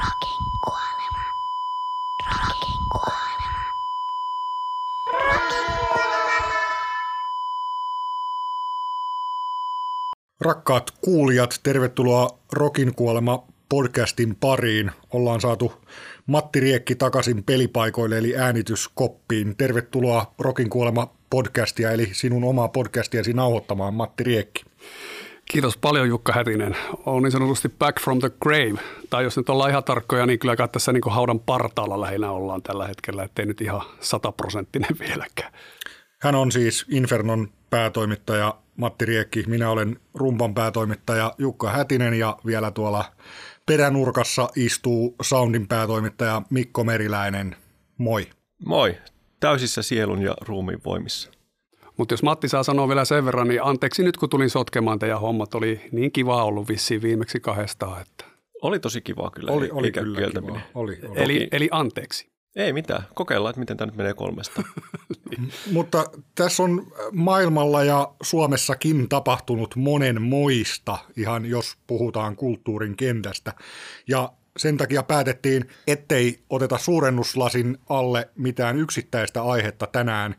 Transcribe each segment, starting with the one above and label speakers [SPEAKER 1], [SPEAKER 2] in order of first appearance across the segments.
[SPEAKER 1] Rokin kuolema. Rokin kuolema. Kuolema.
[SPEAKER 2] Rakkaat kuulijat, tervetuloa Rokin kuolema podcastin pariin. Ollaan saatu Matti Riekki takaisin pelipaikoille eli äänityskoppiin. Tervetuloa Rokin kuolema podcastia eli sinun omaa podcastiasi nauhoittamaan Matti Riekki.
[SPEAKER 3] Kiitos paljon Jukka Hätinen. Olen niin sanotusti back from the grave. Tai jos nyt ollaan ihan tarkkoja, niin kyllä kai tässä niin haudan partaalla lähinnä ollaan tällä hetkellä, ettei nyt ihan sataprosenttinen vieläkään.
[SPEAKER 2] Hän on siis Infernon päätoimittaja Matti Riekki. Minä olen Rumpan päätoimittaja Jukka Hätinen ja vielä tuolla peränurkassa istuu Soundin päätoimittaja Mikko Meriläinen. Moi.
[SPEAKER 4] Moi. Täysissä sielun ja ruumiin voimissa.
[SPEAKER 3] Mutta jos Matti saa sanoa vielä sen verran, niin anteeksi nyt kun tulin sotkemaan teidän hommat. Oli niin kiva ollut vissiin viimeksi kahdestaan. Että.
[SPEAKER 4] Oli tosi kiva kyllä.
[SPEAKER 2] Oli, oli kyllä kiva. Oli, oli.
[SPEAKER 3] Eli, eli anteeksi.
[SPEAKER 4] Ei mitään. Kokeillaan, että miten tämä nyt menee kolmesta.
[SPEAKER 2] Mutta tässä on maailmalla ja Suomessakin tapahtunut monen moista, ihan jos puhutaan kulttuurin kentästä. Ja sen takia päätettiin, ettei oteta suurennuslasin alle mitään yksittäistä aihetta tänään,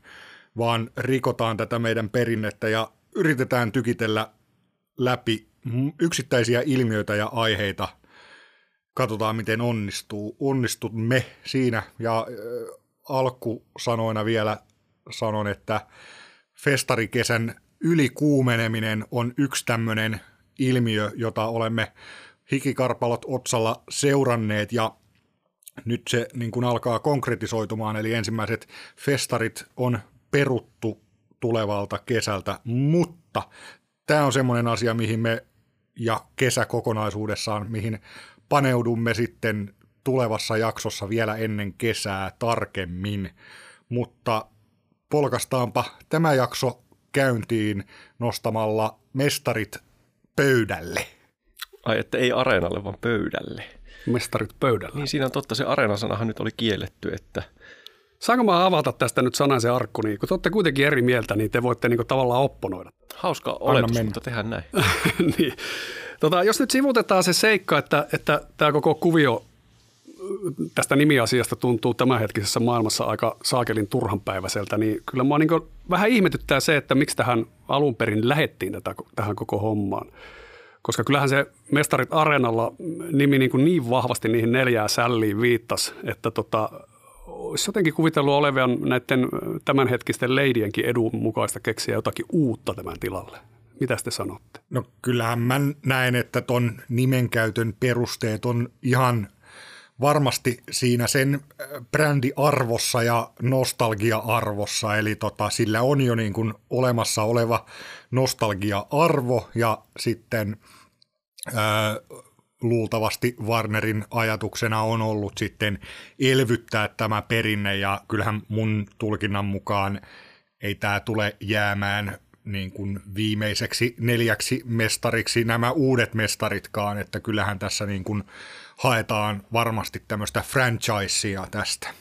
[SPEAKER 2] vaan rikotaan tätä meidän perinnettä ja yritetään tykitellä läpi yksittäisiä ilmiöitä ja aiheita. Katsotaan, miten onnistuu. Onnistumme siinä. Ja äh, alkusanoina vielä sanon, että festarikesän ylikuumeneminen on yksi tämmöinen ilmiö, jota olemme hikikarpalot otsalla seuranneet ja nyt se niin kuin alkaa konkretisoitumaan, eli ensimmäiset festarit on peruttu tulevalta kesältä, mutta tämä on semmoinen asia, mihin me ja kesä kokonaisuudessaan, mihin paneudumme sitten tulevassa jaksossa vielä ennen kesää tarkemmin, mutta polkastaanpa tämä jakso käyntiin nostamalla mestarit pöydälle.
[SPEAKER 4] Ai, että ei areenalle, vaan pöydälle.
[SPEAKER 3] Mestarit pöydälle.
[SPEAKER 4] Niin siinä on totta, se areenasanahan nyt oli kielletty, että –
[SPEAKER 3] Saanko mä avata tästä nyt sanaisen arkku, niin kun te olette kuitenkin eri mieltä, niin te voitte niin tavallaan opponoida.
[SPEAKER 4] Hauska oletus, mutta tehdään näin.
[SPEAKER 3] niin. tota, jos nyt sivutetaan se seikka, että, että tämä koko kuvio tästä nimiasiasta tuntuu tämänhetkisessä maailmassa aika saakelin turhanpäiväiseltä, niin kyllä mua niin vähän ihmetyttää se, että miksi tähän alun perin lähettiin tätä, tähän koko hommaan. Koska kyllähän se Mestarit Areenalla nimi niin, kuin niin vahvasti niihin neljään sälliin viittasi, että tota, olisi jotenkin kuvitellut olevan näiden tämänhetkisten leidienkin edun mukaista keksiä jotakin uutta tämän tilalle. Mitä te sanotte?
[SPEAKER 2] No kyllähän mä näen, että ton nimenkäytön perusteet on ihan varmasti siinä sen brändiarvossa ja nostalgia-arvossa, eli tota, sillä on jo niin kuin olemassa oleva nostalgia-arvo ja sitten äh, luultavasti Warnerin ajatuksena on ollut sitten elvyttää tämä perinne ja kyllähän mun tulkinnan mukaan ei tämä tule jäämään niin kuin viimeiseksi neljäksi mestariksi nämä uudet mestaritkaan, että kyllähän tässä niin kuin haetaan varmasti tämmöistä franchisea tästä.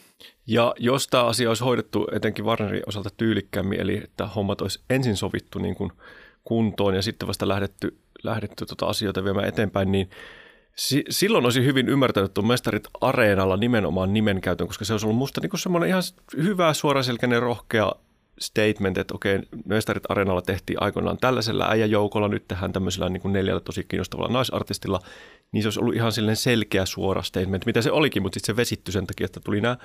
[SPEAKER 4] Ja jos tämä asia olisi hoidettu etenkin Warnerin osalta tyylikkäämmin, eli että hommat olisi ensin sovittu niin kuin kuntoon ja sitten vasta lähdetty, lähdetty tota asioita viemään eteenpäin, niin Si- silloin olisi hyvin ymmärtänyt tuon Mestarit Areenalla nimenomaan nimen käytön, koska se olisi ollut musta niin semmoinen ihan hyvä, suoraselkäinen, rohkea statement, että okei, Mestarit Areenalla tehtiin aikoinaan tällaisella äijäjoukolla, nyt tehdään tämmöisellä niin kuin neljällä tosi kiinnostavalla naisartistilla, niin se olisi ollut ihan silleen selkeä suora statement, mitä se olikin, mutta sitten se vesittyi sen takia, että tuli nämä,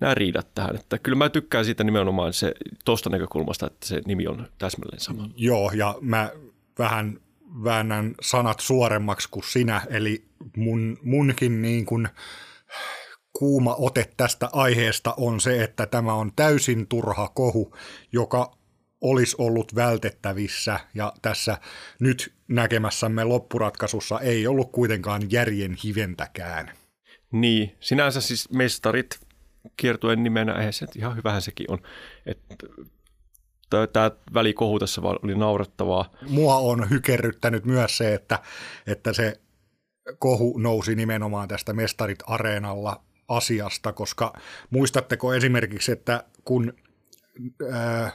[SPEAKER 4] nämä riidat tähän. Että kyllä mä tykkään siitä nimenomaan se tuosta näkökulmasta, että se nimi on täsmälleen sama.
[SPEAKER 2] Joo, ja mä vähän väännän sanat suoremmaksi kuin sinä, eli mun, munkin niin kuin kuuma ote tästä aiheesta on se, että tämä on täysin turha kohu, joka olisi ollut vältettävissä ja tässä nyt näkemässämme loppuratkaisussa ei ollut kuitenkaan järjen hiventäkään.
[SPEAKER 4] Niin, sinänsä siis mestarit kiertuen nimenä, eihän se ihan hyvähän sekin on. Että tämä välikohu tässä oli naurettavaa.
[SPEAKER 2] Mua on hykerryttänyt myös se, että, että se kohu nousi nimenomaan tästä Mestarit Areenalla asiasta, koska muistatteko esimerkiksi, että kun ää,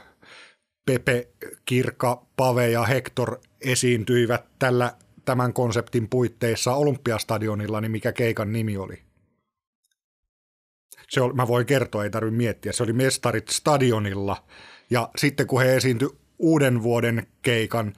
[SPEAKER 2] Pepe, Kirka, Pave ja Hector esiintyivät tällä tämän konseptin puitteissa Olympiastadionilla, niin mikä keikan nimi oli? Se oli, mä voin kertoa, ei tarvitse miettiä. Se oli Mestarit stadionilla. Ja sitten kun he esiintyi uuden vuoden keikan,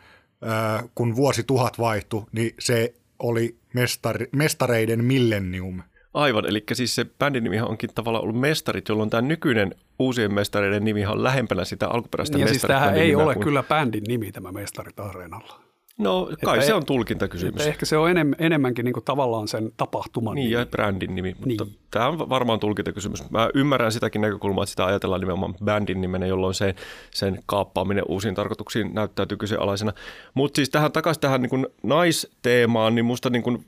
[SPEAKER 2] kun vuosi tuhat vaihtui, niin se oli mestari, mestareiden millennium.
[SPEAKER 4] Aivan, eli siis se bändin nimihan onkin tavallaan ollut mestarit, jolloin tämä nykyinen uusien mestareiden nimi on lähempänä sitä alkuperäistä
[SPEAKER 3] Ja siis
[SPEAKER 4] mestarit
[SPEAKER 3] tämähän ei ole
[SPEAKER 4] kuin-
[SPEAKER 3] kyllä bändin nimi tämä Mestarit Areenalla.
[SPEAKER 4] No kai
[SPEAKER 3] Että
[SPEAKER 4] se
[SPEAKER 3] e-
[SPEAKER 4] on tulkintakysymys.
[SPEAKER 3] Että ehkä se on enem, enemmänkin niin kuin tavallaan sen tapahtuman
[SPEAKER 4] Niin,
[SPEAKER 3] nimi.
[SPEAKER 4] ja brändin nimi, mutta
[SPEAKER 3] Niin.
[SPEAKER 4] niin. tämä on varmaan tulkintakysymys. Mä ymmärrän sitäkin näkökulmaa, että sitä ajatellaan nimenomaan bändin nimenä, jolloin se, sen kaappaaminen uusiin tarkoituksiin näyttäytyy kyseenalaisena. Mutta siis tähän takaisin tähän niin kuin naisteemaan, niin musta niin kuin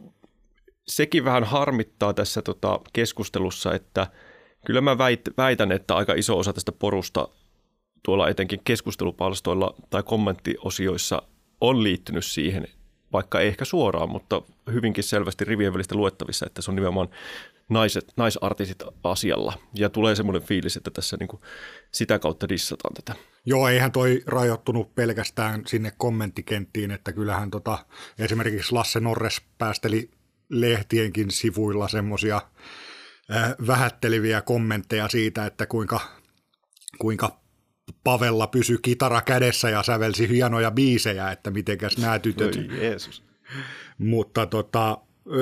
[SPEAKER 4] sekin vähän harmittaa tässä tota keskustelussa, että kyllä mä väit- väitän, että aika iso osa tästä porusta tuolla etenkin keskustelupalstoilla tai kommenttiosioissa on liittynyt siihen, vaikka ehkä suoraan, mutta hyvinkin selvästi rivien välistä luettavissa, että se on nimenomaan naiset, naisartistit asialla. Ja tulee semmoinen fiilis, että tässä niin kuin sitä kautta dissataan tätä.
[SPEAKER 2] Joo, eihän toi rajoittunut pelkästään sinne kommenttikenttiin, että kyllähän tota, esimerkiksi Lasse Norres päästeli lehtienkin sivuilla semmoisia vähätteleviä kommentteja siitä, että kuinka, kuinka Pavella pysyi kitara kädessä ja sävelsi hienoja biisejä, että mitenkäs nämä tytöt
[SPEAKER 4] Oi Jeesus.
[SPEAKER 2] mutta, tota,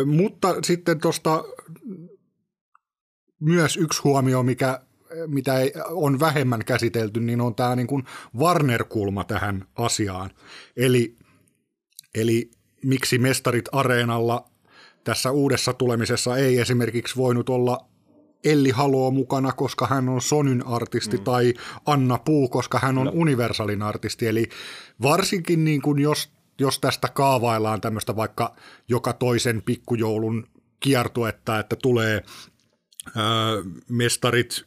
[SPEAKER 2] mutta sitten tuosta myös yksi huomio, mikä, mitä ei, on vähemmän käsitelty, niin on tämä niin kuin Warner-kulma tähän asiaan. Eli, eli miksi mestarit areenalla tässä uudessa tulemisessa ei esimerkiksi voinut olla Elli Haloo mukana, koska hän on Sonyn artisti, mm. tai Anna Puu, koska hän on Universalin artisti. Eli varsinkin niin kuin jos, jos tästä kaavaillaan tämmöistä vaikka joka toisen pikkujoulun kiertuetta, että tulee ö, mestarit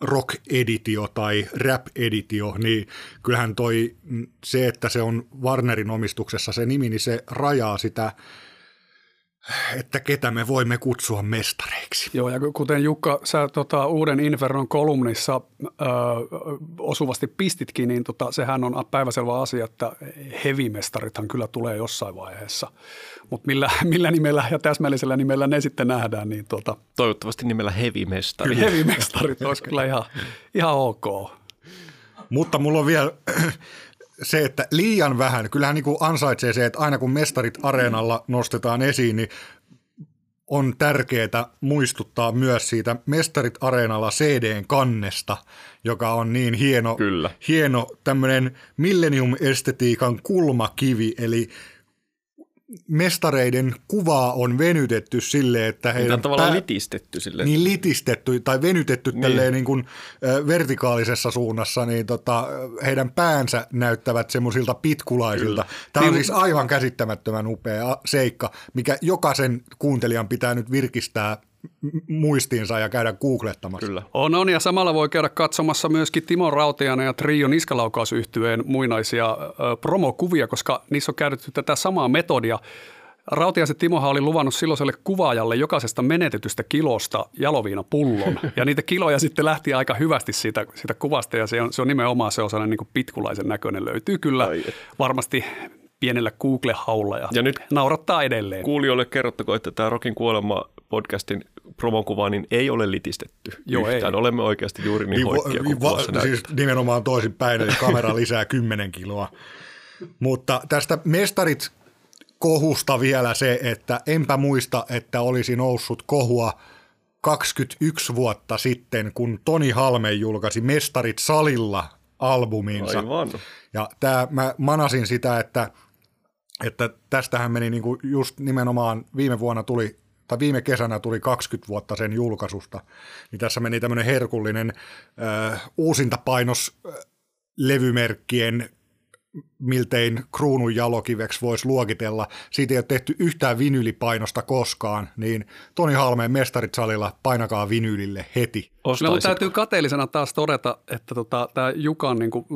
[SPEAKER 2] rock-editio tai rap-editio, niin kyllähän toi se, että se on Warnerin omistuksessa se nimi, niin se rajaa sitä, että ketä me voimme kutsua mestareiksi.
[SPEAKER 3] Joo, ja kuten Jukka, sä tota, uuden Infernon kolumnissa ö, osuvasti pistitkin, niin tota, sehän on päiväselvä asia, että hevimestarithan kyllä tulee jossain vaiheessa. Mutta millä, millä nimellä ja täsmällisellä nimellä ne sitten nähdään, niin tota,
[SPEAKER 4] Toivottavasti nimellä Heavy-mestari.
[SPEAKER 3] hevimestarit olisi kyllä ihan, ihan ok.
[SPEAKER 2] Mutta mulla on vielä se, että liian vähän, kyllähän niin kuin ansaitsee se, että aina kun mestarit areenalla nostetaan esiin, niin on tärkeää muistuttaa myös siitä Mestarit Areenalla CDn kannesta, joka on niin hieno,
[SPEAKER 4] Kyllä.
[SPEAKER 2] hieno tämmöinen millennium-estetiikan kulmakivi, eli mestareiden kuvaa on venytetty sille, että
[SPEAKER 4] Tämä
[SPEAKER 2] heidän
[SPEAKER 4] on tavallaan
[SPEAKER 2] pää-
[SPEAKER 4] litistetty sille.
[SPEAKER 2] niin litistetty tai venytetty niin. tälleen niin kuin, vertikaalisessa suunnassa, niin tota, heidän päänsä näyttävät semmoisilta pitkulaisilta. Kyllä. Tämä on
[SPEAKER 3] Niin-
[SPEAKER 2] siis aivan käsittämättömän upea seikka, mikä jokaisen kuuntelijan pitää nyt virkistää muistiinsa ja käydä googlettamassa.
[SPEAKER 4] Kyllä.
[SPEAKER 3] On, on, ja samalla voi käydä katsomassa myöskin Timo Rautianen ja Trio Niskalaukausyhtyeen muinaisia ö, promokuvia, koska niissä on käytetty tätä samaa metodia. Rautiaisen Timohan oli luvannut silloiselle kuvaajalle jokaisesta menetetystä kilosta jaloviinapullon, ja niitä kiloja sitten lähti aika hyvästi siitä, siitä kuvasta, ja se on, se on nimenomaan se on sellainen niin pitkulaisen näköinen. Löytyy kyllä varmasti pienellä Google-haulla, ja,
[SPEAKER 4] Ja nyt-
[SPEAKER 3] naurattaa edelleen.
[SPEAKER 4] Kuulijoille kerrottako, että tämä Rokin kuolema podcastin promokuva niin ei ole litistetty
[SPEAKER 3] Joo, ei.
[SPEAKER 4] yhtään. Olemme oikeasti juuri niin
[SPEAKER 2] Niin,
[SPEAKER 4] hoikkia kuin
[SPEAKER 2] va,
[SPEAKER 4] kuvassa
[SPEAKER 2] va, siis nimenomaan toisinpäin, eli kamera lisää 10 kiloa. Mutta tästä mestarit kohusta vielä se, että enpä muista, että olisi noussut kohua 21 vuotta sitten, kun Toni Halme julkaisi Mestarit salilla albuminsa.
[SPEAKER 4] Aivan.
[SPEAKER 2] Ja tää, mä manasin sitä, että, että tästähän meni niinku just nimenomaan viime vuonna tuli, tai viime kesänä tuli 20 vuotta sen julkaisusta, niin tässä meni tämmöinen herkullinen äh, uusintapainos äh, levymerkkien miltein kruunun jalokiveksi voisi luokitella. Siitä ei ole tehty yhtään vinyylipainosta koskaan, niin Toni Halmeen mestarit salilla painakaa vinyylille heti.
[SPEAKER 4] Ostaisitko?
[SPEAKER 3] täytyy kateellisena taas todeta, että tota, tämä Jukan niin kuin,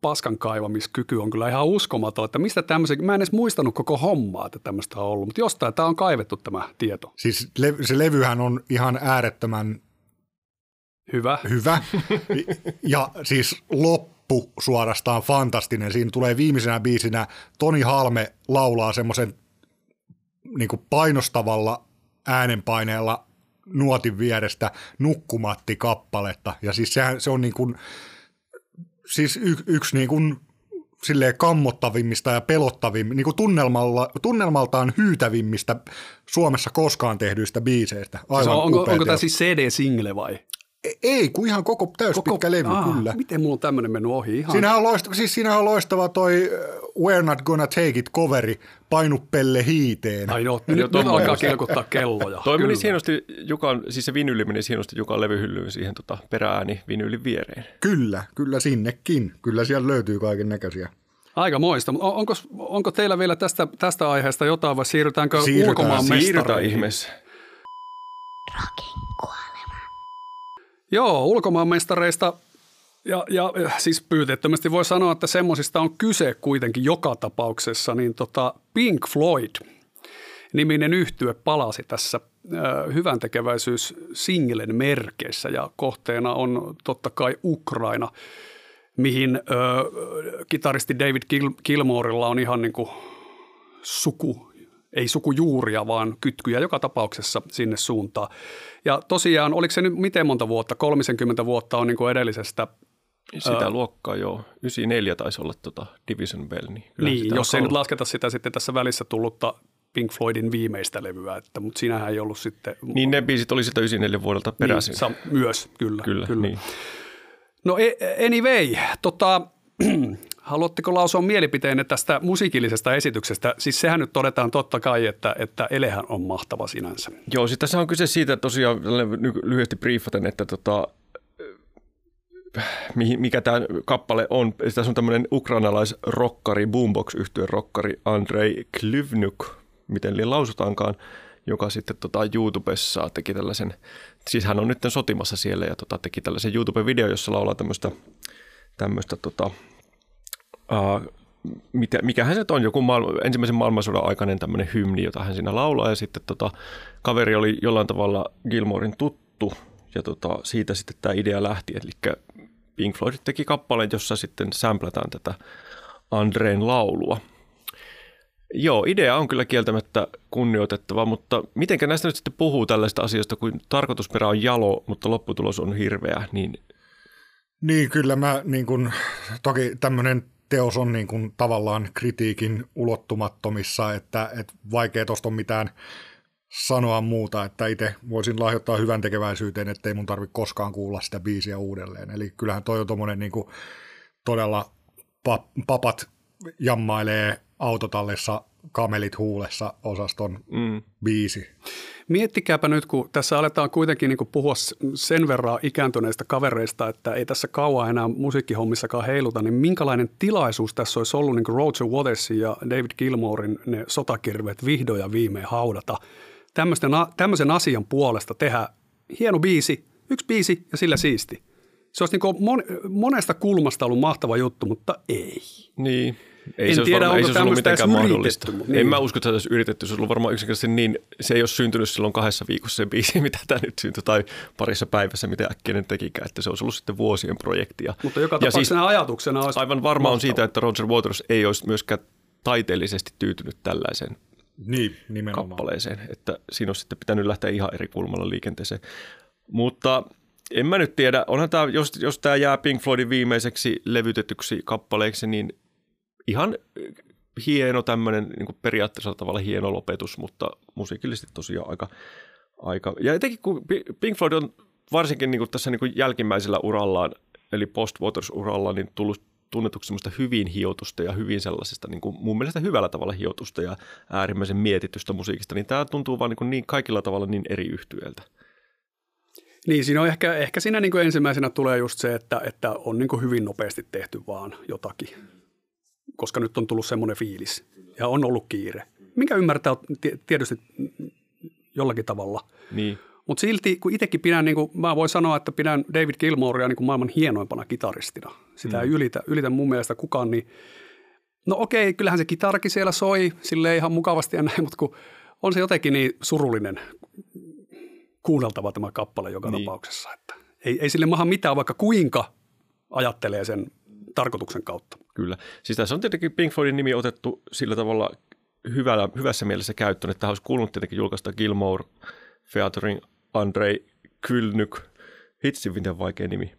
[SPEAKER 3] paskan kaivamiskyky on kyllä ihan uskomaton, että mistä tämmöisen, mä en edes muistanut koko hommaa, että tämmöistä on ollut, mutta jostain tämä on kaivettu tämä tieto.
[SPEAKER 2] Siis le- se levyhän on ihan äärettömän
[SPEAKER 3] Hyvä.
[SPEAKER 2] hyvä. Ja siis happu suorastaan fantastinen. Siinä tulee viimeisenä biisinä Toni Halme laulaa semmoisen niin painostavalla äänenpaineella nuotin vierestä nukkumatti-kappaletta. Ja siis sehän, se on niin kuin, siis y, yksi niin kuin silleen kammottavimmista ja pelottavimmista, niin kuin tunnelmalla, tunnelmaltaan hyytävimmistä Suomessa koskaan tehdyistä biiseistä.
[SPEAKER 3] Siis
[SPEAKER 2] Aivan
[SPEAKER 3] on, onko, onko tämä siis CD-single vai?
[SPEAKER 2] Ei, kun ihan koko täyspitkä levy,
[SPEAKER 3] Aa,
[SPEAKER 2] kyllä.
[SPEAKER 3] Miten mulla on tämmöinen mennyt ohi? Ihan.
[SPEAKER 2] Siinähän on, loistava, siis siinähän on loistava toi uh, We're Not Gonna Take It coveri, painu pelle hiiteen.
[SPEAKER 3] Ai no,
[SPEAKER 4] Joo,
[SPEAKER 3] nyt, nyt
[SPEAKER 4] tommoinen.
[SPEAKER 3] alkaa kilkuttaa kelloja.
[SPEAKER 4] Toi meni
[SPEAKER 3] Kyllä.
[SPEAKER 4] hienosti, Jukan, siis se vinyli meni hienosti Jukan levyhyllyyn siihen tota, perääni vinyylin viereen.
[SPEAKER 2] Kyllä, kyllä sinnekin. Kyllä siellä löytyy kaiken näköisiä.
[SPEAKER 3] Aika moista. On, onko, onko teillä vielä tästä, tästä aiheesta jotain vai siirrytäänkö
[SPEAKER 2] Siirrytään.
[SPEAKER 3] ulkomaan
[SPEAKER 4] Siirrytään
[SPEAKER 3] mestareihin?
[SPEAKER 4] ihmeessä.
[SPEAKER 1] Rockin kuolema.
[SPEAKER 3] Joo, ulkomaan mestareista ja, ja äh, siis pyytettömästi voi sanoa, että semmoisista on kyse kuitenkin joka tapauksessa, niin tota Pink Floyd niminen yhtye palasi tässä äh, hyvän tekeväisyys singlen merkeissä ja kohteena on totta kai Ukraina, mihin äh, kitaristi David Gil- on ihan niin kuin suku, ei sukujuuria, vaan kytkyjä joka tapauksessa sinne suuntaan. Ja tosiaan, oliko se nyt miten monta vuotta? 30 vuotta on niin kuin edellisestä
[SPEAKER 4] Sitä luokkaa joo. 94 taisi olla tota Division Bell. Niin,
[SPEAKER 3] Niin, jos ei nyt lasketa sitä sitten tässä välissä tullutta Pink Floydin viimeistä levyä, että, mutta siinähän ei ollut sitten...
[SPEAKER 4] Niin ne biisit oli sitä 94 vuodelta peräisin.
[SPEAKER 3] Niin, sa- myös, kyllä.
[SPEAKER 4] kyllä, kyllä. Niin.
[SPEAKER 3] No e- anyway, tota, haluatteko lausua mielipiteenne tästä musiikillisesta esityksestä? Siis sehän nyt todetaan totta kai, että, että elehän on mahtava sinänsä.
[SPEAKER 4] Joo, siis tässä on kyse siitä tosiaan lyhyesti briefaten, että tota, mikä tämä kappale on. Tässä on tämmöinen ukrainalaisrokkari, boombox yhtyeen rokkari Andrei Klyvnuk, miten liian lausutaankaan, joka sitten tota YouTubessa teki tällaisen, siis hän on nyt sotimassa siellä ja tota, teki tällaisen YouTube-video, jossa laulaa tämmöistä, tämmöistä tota, uh, mitä, mikähän se on, joku maailma, ensimmäisen maailmansodan aikainen tämmöinen hymni, jota hän siinä laulaa, ja sitten tota, kaveri oli jollain tavalla Gilmorin tuttu, ja tota, siitä sitten tämä idea lähti, eli Pink Floyd teki kappaleen, jossa sitten samplätään tätä Andreen laulua. Joo, idea on kyllä kieltämättä kunnioitettava, mutta mitenkä näistä nyt sitten puhuu tällaista asioista, kun tarkoitusperä on jalo, mutta lopputulos on hirveä, niin
[SPEAKER 2] Niin, kyllä mä niin kun, toki tämmöinen teos on niin kun, tavallaan kritiikin ulottumattomissa, että, että vaikea tuosta on mitään sanoa muuta, että itse voisin lahjoittaa hyvän tekeväisyyteen, ettei mun tarvitse koskaan kuulla sitä biisiä uudelleen. Eli kyllähän toi on tommonen niin kuin todella pap, papat jammailee autotallissa kamelit huulessa osaston mm. biisi.
[SPEAKER 3] Miettikääpä nyt, kun tässä aletaan kuitenkin niin puhua sen verran ikääntyneistä kavereista, että ei tässä kauan enää musiikkihommissakaan heiluta, niin minkälainen tilaisuus tässä olisi ollut niin Roger Watersin ja David Gilmorein ne sotakirveet vihdoin ja viimein haudata. Tämmöisten, tämmöisen asian puolesta tehdä hieno biisi, yksi biisi ja sillä siisti. Se olisi niin mon, monesta kulmasta ollut mahtava juttu, mutta ei.
[SPEAKER 4] Niin. Ei
[SPEAKER 3] En
[SPEAKER 4] se
[SPEAKER 3] tiedä,
[SPEAKER 4] varmaan, ei
[SPEAKER 3] onko
[SPEAKER 4] se olisi ollut
[SPEAKER 3] tämmöistä
[SPEAKER 4] mitenkään
[SPEAKER 3] edes
[SPEAKER 4] mahdollista. Niin. En
[SPEAKER 3] niin.
[SPEAKER 4] mä usko, että se olisi yritetty. Se olisi ollut varmaan yksinkertaisesti niin, se ei ole syntynyt silloin kahdessa viikossa se biisi, mitä tämä nyt syntyi, tai parissa päivässä, mitä äkkiä ne tekikään. Että se olisi ollut sitten vuosien projekti. Ja,
[SPEAKER 3] Mutta joka
[SPEAKER 4] ja siis
[SPEAKER 3] tapauksessa ajatuksena olisi
[SPEAKER 4] aivan varma on siitä, että Roger Waters ei olisi myöskään taiteellisesti tyytynyt tällaiseen
[SPEAKER 2] Niin, nimenomaan.
[SPEAKER 4] kappaleeseen, että siinä olisi sitten pitänyt lähteä ihan eri kulmalla liikenteeseen. Mutta en mä nyt tiedä, onhan tämä, jos, jos tämä jää Pink Floydin viimeiseksi levytetyksi kappaleeksi, niin ihan hieno tämmöinen niin periaatteessa tavalla hieno lopetus, mutta musiikillisesti tosiaan aika, aika. Ja etenkin kun Pink Floyd on varsinkin niin kuin tässä niin kuin jälkimmäisellä urallaan, eli post uralla niin tullut tunnetuksi semmoista hyvin hiotusta ja hyvin sellaisesta niin kuin mun mielestä hyvällä tavalla hiotusta ja äärimmäisen mietitystä musiikista, niin tämä tuntuu vaan niin, kuin niin kaikilla tavalla niin eri yhtyeltä.
[SPEAKER 3] Niin, siinä on ehkä, ehkä siinä niin kuin ensimmäisenä tulee just se, että, että on niin kuin hyvin nopeasti tehty vaan jotakin, koska nyt on tullut semmoinen fiilis ja on ollut kiire, minkä ymmärtää ti- tietysti jollakin tavalla.
[SPEAKER 4] Niin.
[SPEAKER 3] Mutta silti, kun itsekin pidän, niin kuin, mä voin sanoa, että pidän David Gilmorea niin kuin maailman hienoimpana kitaristina. Sitä mm. ei ylitä, ylitä mun mielestä kukaan, niin no okei, kyllähän se kitarakin siellä soi, sille ihan mukavasti ja näin, mutta kun on se jotenkin niin surullinen kuunneltava tämä kappale joka niin. tapauksessa. Että ei, ei sille maha mitään, vaikka kuinka ajattelee sen tarkoituksen kautta.
[SPEAKER 4] Kyllä. Siis tässä on tietenkin Pink Floydin nimi otettu sillä tavalla hyvällä, hyvässä mielessä käyttöön, että olisi kuulunut tietenkin julkaista Gilmore featuring Andrei Kylnyk. Hitsi, miten vaikea nimi.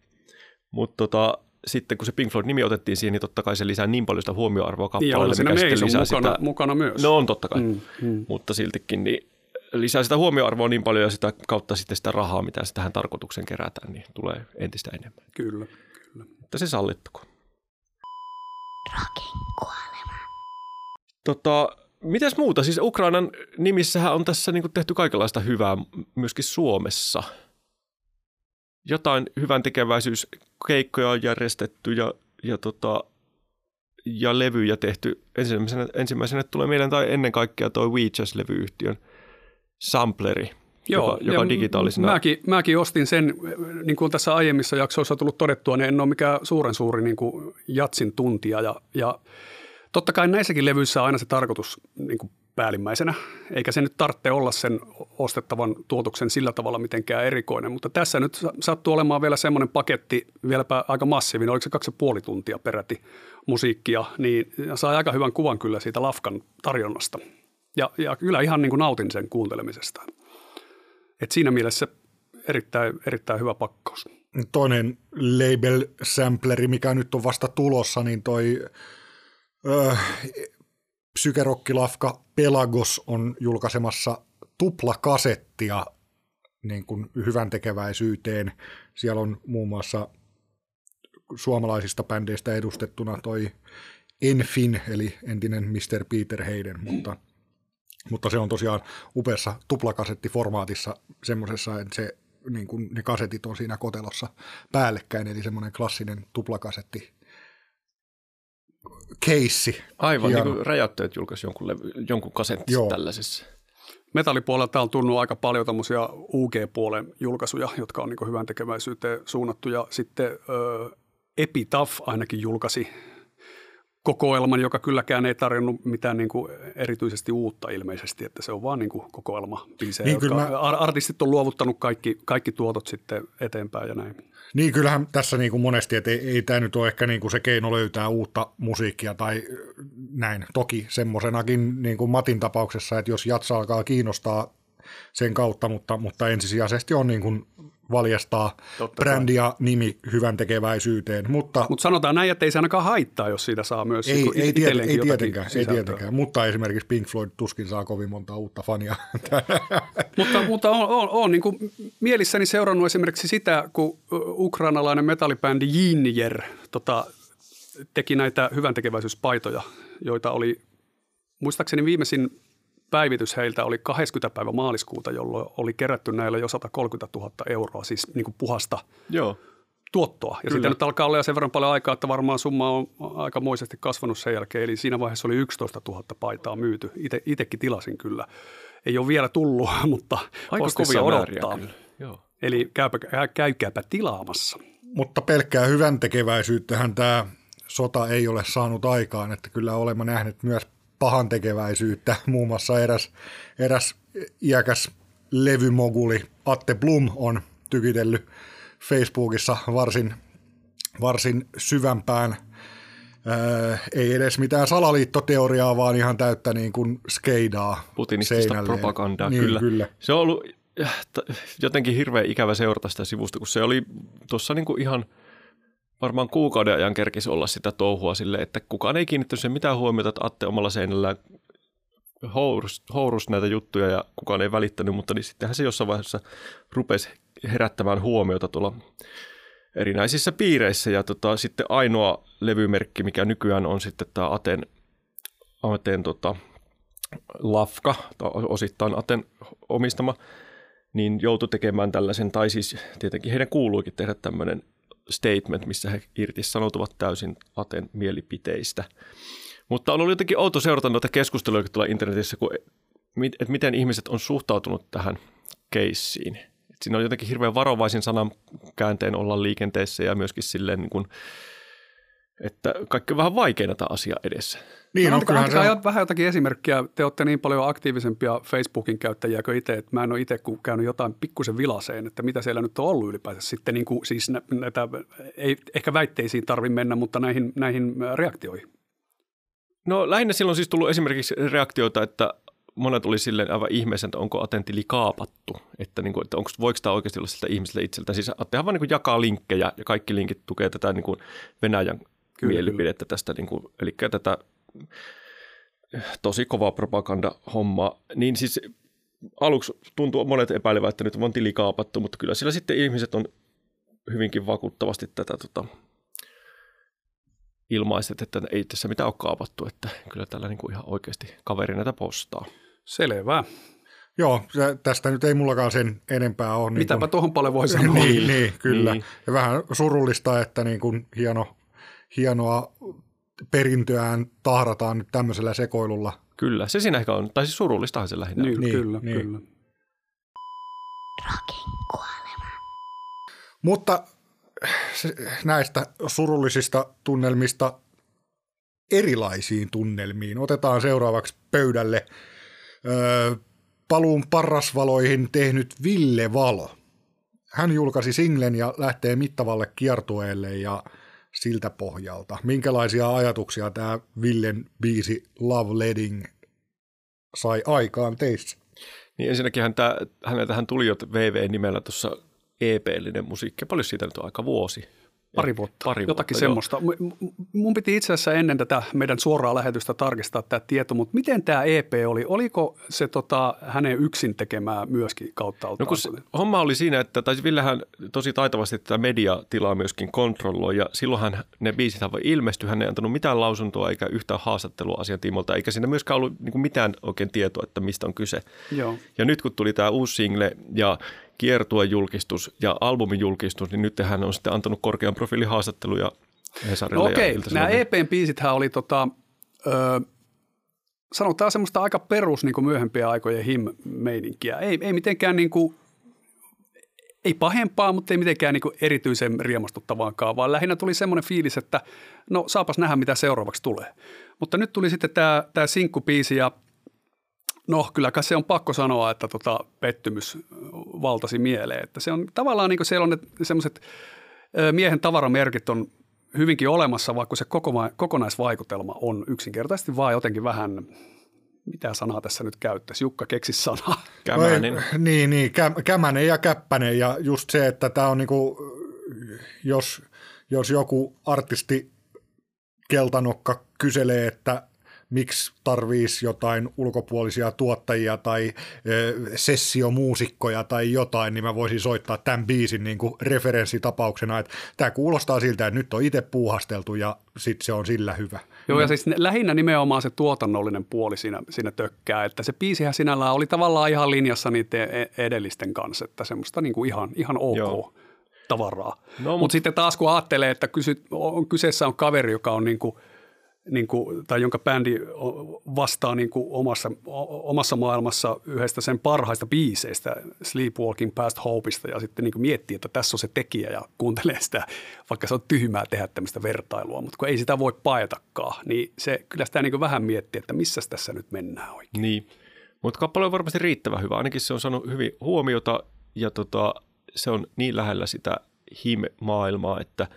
[SPEAKER 4] Mutta tota, sitten kun se Pink Floyd-nimi otettiin siihen, niin totta kai se lisää niin paljon sitä huomioarvoa kappaleelle. Mikä sitten lisää
[SPEAKER 3] mukana,
[SPEAKER 4] sitä,
[SPEAKER 3] mukana myös.
[SPEAKER 4] No on totta kai,
[SPEAKER 3] Mm, mm.
[SPEAKER 4] mutta siltikin niin lisää sitä huomioarvoa niin paljon ja sitä kautta sitten sitä rahaa, mitä tähän tarkoitukseen kerätään, niin tulee entistä enemmän.
[SPEAKER 3] Kyllä.
[SPEAKER 4] Mutta se sallittako.
[SPEAKER 1] Rockin kuolema.
[SPEAKER 4] Tota, mitäs muuta? Siis Ukrainan nimissähän on tässä niin tehty kaikenlaista hyvää myöskin Suomessa. Jotain hyvän tekeväisyyskeikkoja on järjestetty ja, ja, tota, ja levyjä tehty. Ensimmäisenä, ensimmäisenä tulee mieleen tai ennen kaikkea tuo WeJazz-levyyhtiön sampleri, joka, joka
[SPEAKER 3] ja
[SPEAKER 4] digitaalisena...
[SPEAKER 3] Mäkin, mäkin ostin sen, niin kuin tässä aiemmissa jaksoissa on tullut todettua, niin en ole mikään suuren suuri niin kuin jatsin tuntija. Ja, ja totta kai näissäkin levyissä on aina se tarkoitus niin kuin päällimmäisenä, eikä se nyt tarvitse olla sen ostettavan tuotoksen sillä tavalla mitenkään erikoinen, mutta tässä nyt sattuu olemaan vielä semmoinen paketti, vieläpä aika massiivinen, oliko se kaksi ja puoli tuntia peräti musiikkia, niin saa aika hyvän kuvan kyllä siitä Lafkan tarjonnasta. Ja, ja kyllä ihan niin kuin nautin sen kuuntelemisesta. Et siinä mielessä erittäin, erittäin hyvä pakkaus.
[SPEAKER 2] Toinen label-sampleri, mikä nyt on vasta tulossa, niin toi öö, psykerokkilafka Pelagos on julkaisemassa tuplakasettia niin kuin hyvän tekeväisyyteen. Siellä on muun muassa suomalaisista bändeistä edustettuna toi Enfin, eli entinen Mr. Peter Hayden, mutta, mutta se on tosiaan upeassa tuplakasettiformaatissa semmoisessa, että se, niin kuin ne kasetit on siinä kotelossa päällekkäin, eli semmoinen klassinen tuplakasetti keissi.
[SPEAKER 4] Aivan,
[SPEAKER 2] Hieno.
[SPEAKER 4] niin kuin räjäyttööt julkaisi jonkun, levy, jonkun kasetti
[SPEAKER 2] Joo.
[SPEAKER 4] tällaisessa.
[SPEAKER 3] Metallipuolelta on tullut aika paljon tämmöisiä UG-puolen julkaisuja, jotka on niin hyvän tekeväisyyteen suunnattu. Ja sitten ö, Epitaph ainakin julkaisi kokoelman, joka kylläkään ei tarjonnut mitään niin kuin erityisesti uutta ilmeisesti, että se on vaan niin kuin kokoelma biisejä,
[SPEAKER 2] Niin, kyllä
[SPEAKER 3] jotka
[SPEAKER 2] mä-
[SPEAKER 3] ar- artistit on luovuttanut kaikki, kaikki tuotot sitten eteenpäin ja näin.
[SPEAKER 2] Niin kyllähän tässä niin kuin monesti, että ei, ei tämä nyt ole ehkä niin kuin se keino löytää uutta musiikkia tai näin. Toki semmoisenakin niin kuin Matin tapauksessa, että jos jatsa alkaa kiinnostaa sen kautta, mutta, mutta ensisijaisesti on niin kuin valjastaa
[SPEAKER 3] Totta
[SPEAKER 2] brändi ja nimi hyvän tekeväisyyteen. Mutta
[SPEAKER 3] Mutta sanotaan näin, että ei se ainakaan haittaa, jos siitä saa myös
[SPEAKER 2] ei,
[SPEAKER 3] niinku
[SPEAKER 2] ei, tiet, ei, tietenkään, ei
[SPEAKER 3] sisältöä.
[SPEAKER 2] tietenkään, mutta esimerkiksi Pink Floyd tuskin saa kovin monta uutta fania.
[SPEAKER 3] Mutta, mutta on, on, on niin kuin mielissäni seurannut esimerkiksi sitä, kun ukrainalainen metallibändi Jinjer tota, teki näitä hyvän tekeväisyyspaitoja, joita oli, muistaakseni viimeisin päivitys heiltä oli 20. päivä maaliskuuta, jolloin oli kerätty näillä jo 130 000 euroa, siis niin kuin puhasta
[SPEAKER 4] Joo.
[SPEAKER 3] tuottoa. Ja sitten nyt alkaa olla jo sen verran paljon aikaa, että varmaan summa on aikamoisesti kasvanut sen jälkeen. Eli siinä vaiheessa oli 11 000 paitaa myyty. Ite, itekin tilasin kyllä. Ei ole vielä tullut, mutta
[SPEAKER 4] Aika
[SPEAKER 3] postissa
[SPEAKER 4] kovia määriä
[SPEAKER 3] odottaa.
[SPEAKER 4] kyllä. Joo.
[SPEAKER 3] Eli käypä, kä- käykääpä tilaamassa.
[SPEAKER 2] mutta pelkkää hyvän tekeväisyyttähän tämä sota ei ole saanut aikaan, että kyllä olemme nähneet myös pahan tekeväisyyttä. Muun muassa eräs, eräs iäkäs levymoguli Atte Blum on tykitellyt Facebookissa varsin, varsin syvämpään Ää, ei edes mitään salaliittoteoriaa, vaan ihan täyttä niin kuin skeidaa
[SPEAKER 4] Putinistista propagandaa,
[SPEAKER 2] niin,
[SPEAKER 4] kyllä.
[SPEAKER 2] kyllä.
[SPEAKER 4] Se on ollut äh, jotenkin hirveän ikävä seurata sitä sivusta, kun se oli tuossa niinku ihan varmaan kuukauden ajan kerkisi olla sitä touhua sille, että kukaan ei kiinnittänyt sen mitään huomiota, että Atte omalla seinällään hourus, hourus näitä juttuja ja kukaan ei välittänyt, mutta niin sittenhän se jossain vaiheessa rupesi herättämään huomiota tuolla erinäisissä piireissä. Ja tota, sitten ainoa levymerkki, mikä nykyään on sitten tämä Aten, Aten tota, Lafka, tai osittain Aten omistama, niin joutui tekemään tällaisen, tai siis tietenkin heidän kuuluikin tehdä tämmöinen statement, missä he irtisanoutuvat täysin Aten mielipiteistä. Mutta on ollut jotenkin outo seurata noita keskusteluja tuolla internetissä, kun, että miten ihmiset on suhtautunut tähän keissiin. Siinä on jotenkin hirveän varovaisin sanan käänteen olla liikenteessä ja myöskin silleen niin kuin, että kaikki on vähän vaikeina tämä asia edessä.
[SPEAKER 2] Niin,
[SPEAKER 3] no,
[SPEAKER 2] on, kyllähän se
[SPEAKER 3] antakaa
[SPEAKER 2] on,
[SPEAKER 3] jo- vähän jotakin esimerkkiä. Te olette niin paljon aktiivisempia Facebookin käyttäjiä kuin itse, että mä en ole itse kun käynyt jotain pikkusen vilaseen, että mitä siellä nyt on ollut ylipäänsä sitten, niin kuin, siis nä- näitä, ei ehkä väitteisiin tarvi mennä, mutta näihin, näihin reaktioihin.
[SPEAKER 4] No lähinnä silloin siis tullut esimerkiksi reaktioita, että monet oli silleen aivan ihmeessä, että onko Attentili kaapattu, että, niin kuin, että onko, voiko tämä oikeasti olla siltä ihmiseltä itseltä. Siis Attehan vaan niin kuin jakaa linkkejä ja kaikki linkit tukee tätä niin kuin Venäjän
[SPEAKER 3] Kyllä,
[SPEAKER 4] kyllä, mielipidettä tästä, niin kuin, eli tätä tosi kovaa propaganda-hommaa. Niin siis aluksi tuntuu monet epäilevät, että nyt on tili kaapattu, mutta kyllä sillä sitten ihmiset on hyvinkin vakuuttavasti tätä tota, ilmaiset, että ei tässä mitään ole kaapattu, että kyllä tällä niin kuin ihan oikeasti kaveri näitä postaa.
[SPEAKER 3] Selvä.
[SPEAKER 2] joo, se- tästä nyt ei mullakaan sen enempää ole. Niin
[SPEAKER 3] Mitäpä
[SPEAKER 2] kuin-
[SPEAKER 3] tuohon paljon voi sanoa.
[SPEAKER 2] niin, niin, kyllä.
[SPEAKER 4] Niin.
[SPEAKER 2] Ja vähän surullista, että niin kuin hieno, hienoa perintöään tahrataan nyt tämmöisellä sekoilulla.
[SPEAKER 4] Kyllä, se siinä ehkä on, tai siis surullistahan se lähinnä.
[SPEAKER 3] Niin,
[SPEAKER 2] Niin,
[SPEAKER 3] kyllä,
[SPEAKER 2] niin.
[SPEAKER 3] kyllä.
[SPEAKER 1] Rockin kuolema.
[SPEAKER 2] Mutta se- näistä surullisista tunnelmista erilaisiin tunnelmiin. Otetaan seuraavaksi pöydälle öö, paluun parrasvaloihin tehnyt Ville Valo. Hän julkaisi singlen ja lähtee mittavalle kiertueelle ja siltä pohjalta. Minkälaisia ajatuksia tämä Villen biisi Love Leading sai aikaan teissä?
[SPEAKER 4] Niin ensinnäkin hän tää, häneltä hän tuli jo VV-nimellä tuossa EP-linen musiikki. Paljon siitä nyt on aika vuosi.
[SPEAKER 3] Pari vuotta,
[SPEAKER 4] Pari
[SPEAKER 3] jotakin
[SPEAKER 4] vuotta, joo.
[SPEAKER 3] semmoista. Mun piti itse asiassa ennen tätä meidän suoraa lähetystä tarkistaa tämä tieto, mutta miten tämä EP oli? Oliko se tota, hänen yksin tekemää myöskin kautta
[SPEAKER 4] No kun se, homma oli siinä, että tai Villehän tosi taitavasti tätä mediatilaa myöskin kontrolloi ja silloinhan ne biisit ilmestyi, hän ei antanut mitään lausuntoa eikä yhtään haastattelua asian tiimolta, eikä siinä myöskään ollut niin mitään oikein tietoa, että mistä on kyse.
[SPEAKER 3] Joo.
[SPEAKER 4] Ja nyt kun tuli tämä uusi single ja kiertueen julkistus ja albumin julkistus, niin nyt hän on sitten antanut korkean profiilin haastatteluja Hesarille
[SPEAKER 3] No okei, nämä
[SPEAKER 4] Ilta-Sanomille.
[SPEAKER 3] EPn biisithän oli tota, ö, sanotaan semmoista aika perus niin kuin myöhempien aikojen him-meininkiä. Ei, ei mitenkään niin kuin, ei pahempaa, mutta ei mitenkään niin erityisen riemastuttavaankaan, vaan lähinnä tuli semmoinen fiilis, että no saapas nähdä, mitä seuraavaksi tulee. Mutta nyt tuli sitten tämä, tämä sinkkubiisi ja no kyllä kai se on pakko sanoa, että tota, pettymys valtasi mieleen. Että se on tavallaan niin kuin siellä on ne semmoiset miehen tavaramerkit on hyvinkin olemassa, vaikka se kokonaisvaikutelma on yksinkertaisesti vaan jotenkin vähän, mitä sanaa tässä nyt käyttäisi, Jukka keksi sanaa.
[SPEAKER 4] Kämänen.
[SPEAKER 2] Ei- Niin, niin kä- kämänen ja käppänen ja just se, että tämä on niinku, jos, jos joku artisti keltanokka kyselee, että miksi tarvisi jotain ulkopuolisia tuottajia tai ö, sessiomuusikkoja tai jotain, niin mä voisin soittaa tämän biisin niin kuin referenssitapauksena, että tämä kuulostaa siltä, että nyt on itse puuhasteltu ja sitten se on sillä hyvä.
[SPEAKER 3] Joo, ja siis ne, lähinnä nimenomaan se tuotannollinen puoli siinä, siinä tökkää, että se biisihän sinällään oli tavallaan ihan linjassa niiden e- edellisten kanssa, että semmoista niin kuin ihan, ihan ok
[SPEAKER 4] Joo.
[SPEAKER 3] tavaraa.
[SPEAKER 4] No,
[SPEAKER 3] No,
[SPEAKER 4] mut-
[SPEAKER 3] Mutta sitten taas kun ajattelee, että kysy, on, kyseessä on kaveri, joka on niin kuin, niin kuin, tai jonka bändi vastaa niin kuin omassa, omassa maailmassa yhdestä sen parhaista biiseistä, Sleepwalking Past Hopeista, ja sitten niin kuin miettii, että tässä on se tekijä ja kuuntelee sitä, vaikka se on tyhmää tehdä tämmöistä vertailua, mutta kun ei sitä voi paetakaan, niin se kyllä sitä niin kuin vähän miettii, että missä tässä nyt mennään oikein.
[SPEAKER 4] Niin, mutta kappale on varmasti riittävän hyvä. Ainakin se on saanut hyvin huomiota ja tota, se on niin lähellä sitä him-maailmaa, että,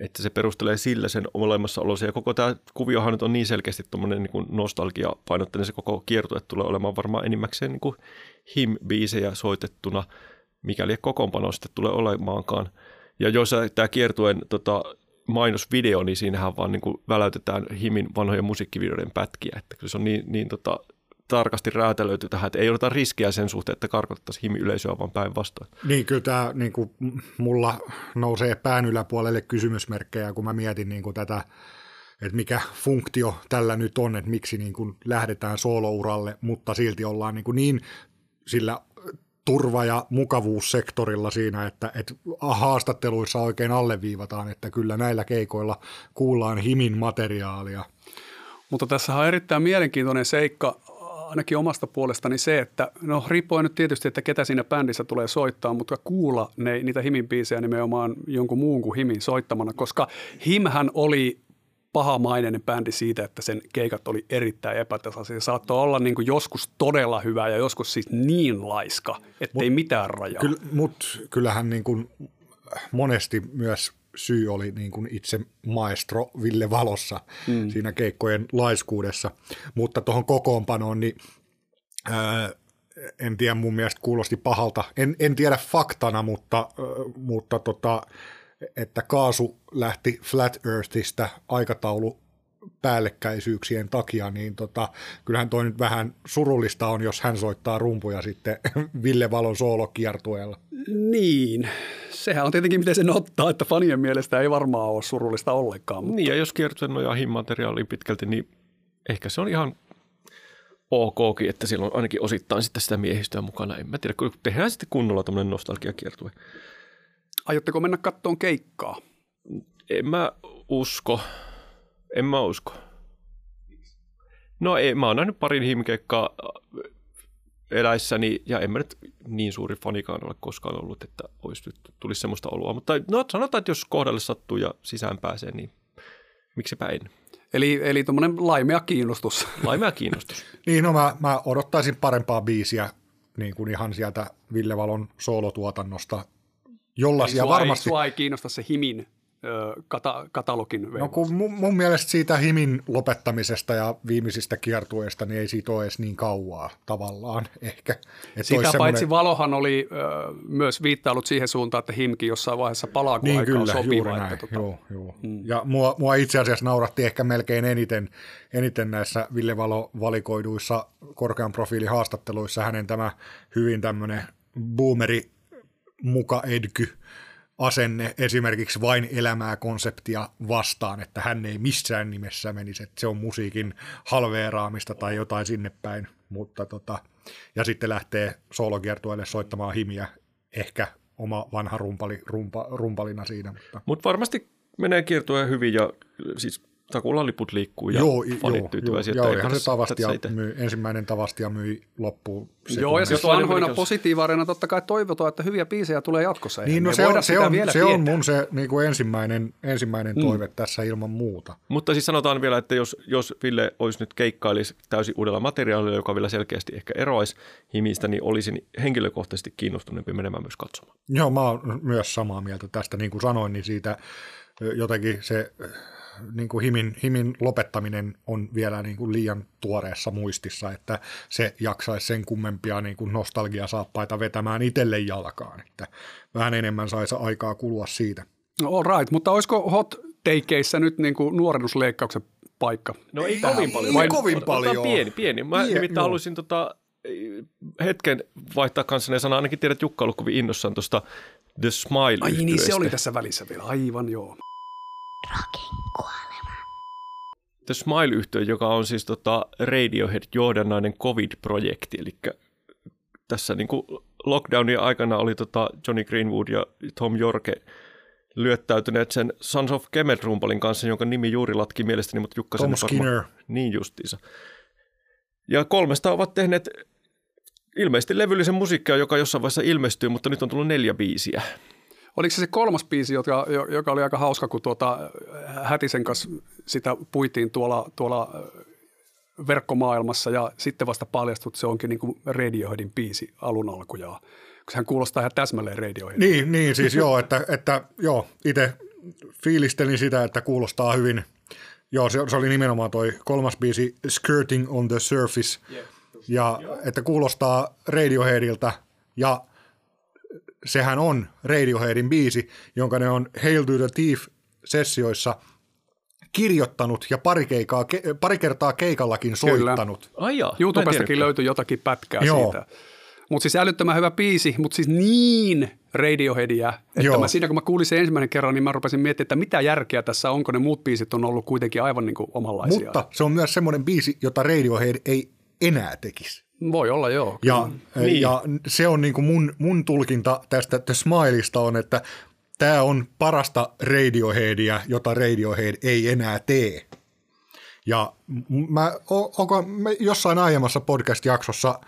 [SPEAKER 4] että se perustelee sillä sen olemassaolonsa. Ja koko tämä kuviohan nyt on niin selkeästi tuommoinen niin nostalgia-painotteinen, se koko kiertue tulee olemaan varmaan enimmäkseen niin him-biisejä soitettuna, mikäli kokoonpano sitten tulee olemaankaan. Ja jos tämä kiertueen tota, mainosvideo, niin siinähän vaan niin kuin väläytetään Himin vanhojen musiikkivideoiden pätkiä. Että kyllä se on niin, niin tota, tarkasti räätälöity tähän, että ei oteta riskiä sen suhteen, että karkottaisiin Himi-yleisöä, vaan päinvastoin.
[SPEAKER 2] Niin, kyllä tämä niin kuin, mulla nousee pään yläpuolelle kysymysmerkkejä, kun mä mietin niin kuin tätä, että mikä funktio tällä nyt on, että miksi niin kuin lähdetään soolouralle, mutta silti ollaan niin, kuin niin sillä turva- ja mukavuussektorilla siinä, että, että haastatteluissa oikein alleviivataan, että kyllä näillä keikoilla kuullaan himin materiaalia.
[SPEAKER 3] Mutta tässä on erittäin mielenkiintoinen seikka ainakin omasta puolestani se, että no riippuen nyt tietysti, että ketä siinä bändissä tulee soittaa, mutta kuulla ne, niitä Himin biisejä nimenomaan jonkun muun kuin Himin soittamana, koska Himhän oli pahamaineinen bändi siitä, että sen keikat oli erittäin epätasaisia. Se saattoi olla niin kuin joskus todella hyvä ja joskus siis niin laiska, ettei mitään rajaa.
[SPEAKER 2] Kyllä, Mutta kyllähän niin kuin monesti myös syy oli niin kuin itse maestro Ville Valossa mm. siinä keikkojen laiskuudessa. Mutta tuohon kokoonpanoon, niin ää, en tiedä, mun mielestä kuulosti pahalta. En, en tiedä faktana, mutta, ää, mutta tota, että kaasu lähti Flat Earthistä aikataulu päällekkäisyyksien takia, niin tota, kyllähän toi nyt vähän surullista on, jos hän soittaa rumpuja sitten Ville Valon soolokiertueella.
[SPEAKER 3] Niin, sehän on tietenkin miten sen ottaa, että fanien mielestä ei varmaan ole surullista ollenkaan. Mutta...
[SPEAKER 4] Niin, ja jos kiertue nojaa himmateriaaliin pitkälti, niin ehkä se on ihan okkin, että siellä on ainakin osittain sitten sitä miehistöä mukana. En mä tiedä, kun tehdään sitten kunnolla tämmöinen nostalgiakiertue.
[SPEAKER 3] Aiotteko mennä kattoon keikkaa?
[SPEAKER 4] En mä usko. En mä usko. No ei, mä oon nähnyt parin himkeikkaa eläissäni, ja en mä nyt niin suuri fanikaan ole koskaan ollut, että olisi nyt tulisi semmoista oloa. Mutta no, sanotaan, että jos kohdalle sattuu ja sisään pääsee, niin miksipä en.
[SPEAKER 3] Eli, eli tuommoinen laimea kiinnostus.
[SPEAKER 4] Laimea kiinnostus.
[SPEAKER 2] niin, no mä, mä odottaisin parempaa biisiä niin kuin ihan sieltä Ville Valon soolotuotannosta, jollaisia
[SPEAKER 3] sua
[SPEAKER 2] varmasti...
[SPEAKER 3] Ei, sua ei kiinnosta se himin kata, katalogin
[SPEAKER 2] No kun mun, mun mielestä siitä himin lopettamisesta ja viimeisistä kiertueista, niin ei siitä ole edes niin kauaa tavallaan ehkä.
[SPEAKER 3] Että Sitä paitsi semmoinen... Valohan oli ö, myös viittailut siihen suuntaan, että himki jossain vaiheessa palaa, kun
[SPEAKER 2] niin,
[SPEAKER 3] aika
[SPEAKER 2] kyllä,
[SPEAKER 3] on sopiva.
[SPEAKER 2] Juuri näin,
[SPEAKER 3] että,
[SPEAKER 2] tota... joo, joo. Hmm. Ja mua, mua itse asiassa nauratti ehkä melkein eniten, eniten näissä Ville Valo valikoiduissa korkean profiilin haastatteluissa hänen tämä hyvin tämmöinen boomeri muka edky asenne esimerkiksi vain elämää konseptia vastaan, että hän ei missään nimessä menisi, että se on musiikin halveeraamista tai jotain sinne päin, mutta tota, ja sitten lähtee soolokiertueelle soittamaan himiä, ehkä oma vanha rumpali, rumpa, rumpalina siinä. Mutta
[SPEAKER 4] Mut varmasti menee kiertueen hyvin ja siis takuulla liput liikkuu ja
[SPEAKER 2] joo,
[SPEAKER 4] fanit
[SPEAKER 2] joo,
[SPEAKER 4] tyytyväisiä.
[SPEAKER 2] Joo, ihan se tavastia myy, ensimmäinen tavastia myi loppuun.
[SPEAKER 3] Joo, ja siis vanhoina positiivareina totta kai toivotaan, että hyviä biisejä tulee jatkossa.
[SPEAKER 2] Niin, no se, on, se, on, se on mun se niin kuin ensimmäinen, ensimmäinen mm. toive tässä ilman muuta.
[SPEAKER 4] Mutta siis sanotaan vielä, että jos, jos Ville olisi nyt keikkailisi täysin uudella materiaalilla, joka vielä selkeästi ehkä eroaisi himistä, niin olisin henkilökohtaisesti kiinnostuneempi menemään myös katsomaan.
[SPEAKER 2] Joo, mä oon myös samaa mieltä tästä, niin kuin sanoin, niin siitä jotenkin se niin kuin himin, himin lopettaminen on vielä niin kuin liian tuoreessa muistissa, että se jaksaisi sen kummempia niin kuin nostalgiasaappaita vetämään itselle jalkaan, että vähän enemmän saisi aikaa kulua siitä.
[SPEAKER 3] No all right, mutta olisiko hot takeissä nyt niin kuin nuorennusleikkauksen paikka?
[SPEAKER 4] No ei Tähän, kovin paljon.
[SPEAKER 2] Ei kovin paljon.
[SPEAKER 4] Pieni, pieni. Mä Pien, nimittäin haluaisin tota, hetken vaihtaa kanssa ja sanoa, ainakin tiedät, että Jukka on ollut kovin innossaan tuosta The Smile
[SPEAKER 3] Ai niin, se oli tässä välissä vielä. Aivan joo.
[SPEAKER 1] Rockin kuolema.
[SPEAKER 4] The smile yhtiö joka on siis tota Radiohead johdannainen COVID-projekti, eli tässä niin kuin lockdownin aikana oli tota Johnny Greenwood ja Tom Jorke lyöttäytyneet sen Sons of Kemet-rumpalin kanssa, jonka nimi juuri latki mielestäni, mutta Jukka
[SPEAKER 2] Tom Skinner. Varma,
[SPEAKER 4] niin justiinsa. Ja kolmesta ovat tehneet ilmeisesti levyllisen musiikkia, joka jossain vaiheessa ilmestyy, mutta nyt on tullut neljä biisiä.
[SPEAKER 3] Oliko se se kolmas biisi, joka, joka oli aika hauska, kun tuota Hätisen kanssa sitä puitiin tuolla, tuolla verkkomaailmassa ja sitten vasta paljastut, se onkin niin kuin Radioheadin biisi alun alkujaan. Sehän kuulostaa ihan täsmälleen Radiohead.
[SPEAKER 2] Niin, niin siis joo, että, että joo, itse fiilistelin sitä, että kuulostaa hyvin. Joo, se, se oli nimenomaan toi kolmas biisi Skirting on the Surface. Yeah. Ja että kuulostaa Radioheadilta ja sehän on Radioheadin biisi, jonka ne on Hail to the Thief-sessioissa kirjoittanut ja pari, keikaa, pari kertaa keikallakin soittanut.
[SPEAKER 3] Ai YouTubestakin löytyy jotakin pätkää Joo. siitä. Mutta siis älyttömän hyvä biisi, mutta siis niin Radioheadia, että Joo. mä siinä kun mä kuulin sen ensimmäinen kerran, niin mä rupesin miettimään, että mitä järkeä tässä on, kun ne muut biisit on ollut kuitenkin aivan niin kuin omanlaisia.
[SPEAKER 2] Mutta se on myös semmoinen biisi, jota Radiohead ei enää tekisi.
[SPEAKER 3] Voi olla, joo.
[SPEAKER 2] Ja, niin. ja se on niin kuin mun, mun tulkinta tästä The Smileista on, että tämä on parasta Radioheadia, jota Radiohead ei enää tee. Ja mä, onko, mä jossain aiemmassa podcast-jaksossa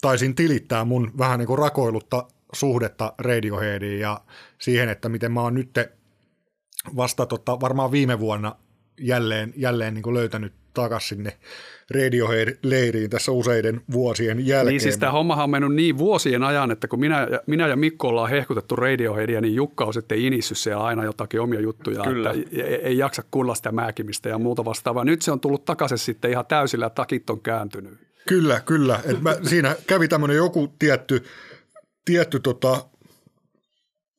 [SPEAKER 2] taisin tilittää mun vähän niin kuin rakoilutta suhdetta Radioheadiin ja siihen, että miten mä oon nyt vasta tota, varmaan viime vuonna jälleen, jälleen niin kuin löytänyt takaisin sinne Radiohead-leiriin tässä useiden vuosien jälkeen.
[SPEAKER 3] Niin siis tämä hommahan on mennyt niin vuosien ajan, että kun minä, ja- minä ja Mikko ollaan hehkutettu Radioheadia, niin Jukka on sitten inissyt siellä aina jotakin omia juttuja,
[SPEAKER 4] Kyllä.
[SPEAKER 3] että ei, ei jaksa kuulla sitä määkimistä ja muuta vastaavaa. Nyt se on tullut takaisin sitten ihan täysillä ja takit on kääntynyt.
[SPEAKER 2] Kyllä, kyllä. Et mä, siinä kävi tämmöinen joku tietty, tietty tota,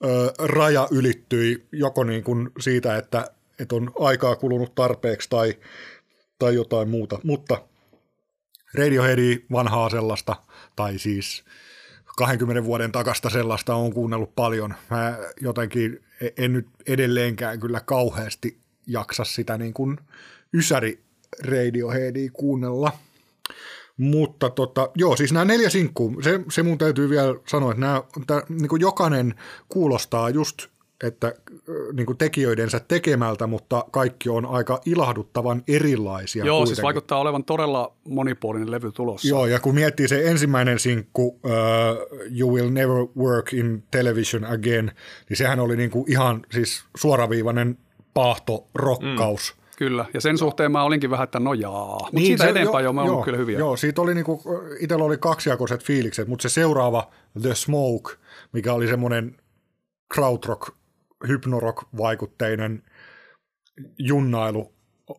[SPEAKER 2] ö, raja ylittyi joko niin kuin siitä, että, että on aikaa kulunut tarpeeksi tai, tai jotain muuta. Mutta Radioheadia vanhaa sellaista, tai siis 20 vuoden takasta sellaista on kuunnellut paljon. Mä jotenkin en nyt edelleenkään kyllä kauheasti jaksa sitä niin kuin ysäri Radioheadia kuunnella. Mutta tota, joo, siis nämä neljä sinkkuu, se, se mun täytyy vielä sanoa, että nämä, tää, niin kuin jokainen kuulostaa just, että äh, niin kuin tekijöidensä tekemältä, mutta kaikki on aika ilahduttavan erilaisia
[SPEAKER 3] Joo,
[SPEAKER 2] kuitenkin.
[SPEAKER 3] siis vaikuttaa olevan todella monipuolinen levy tulossa.
[SPEAKER 2] Joo, ja kun miettii se ensimmäinen sinkku, uh, You Will Never Work in Television Again, niin sehän oli niinku ihan siis suoraviivainen paahto rokkaus. Mm.
[SPEAKER 3] Kyllä, ja sen suhteen mä olinkin vähän, että no jaa. Mutta niin, siitä eteenpäin jo, mä oon kyllä hyviä.
[SPEAKER 2] Joo, siitä oli niinku, itsellä oli kaksijakoiset fiilikset, mutta se seuraava The Smoke, mikä oli semmoinen krautrock, hypnorock-vaikutteinen junnailu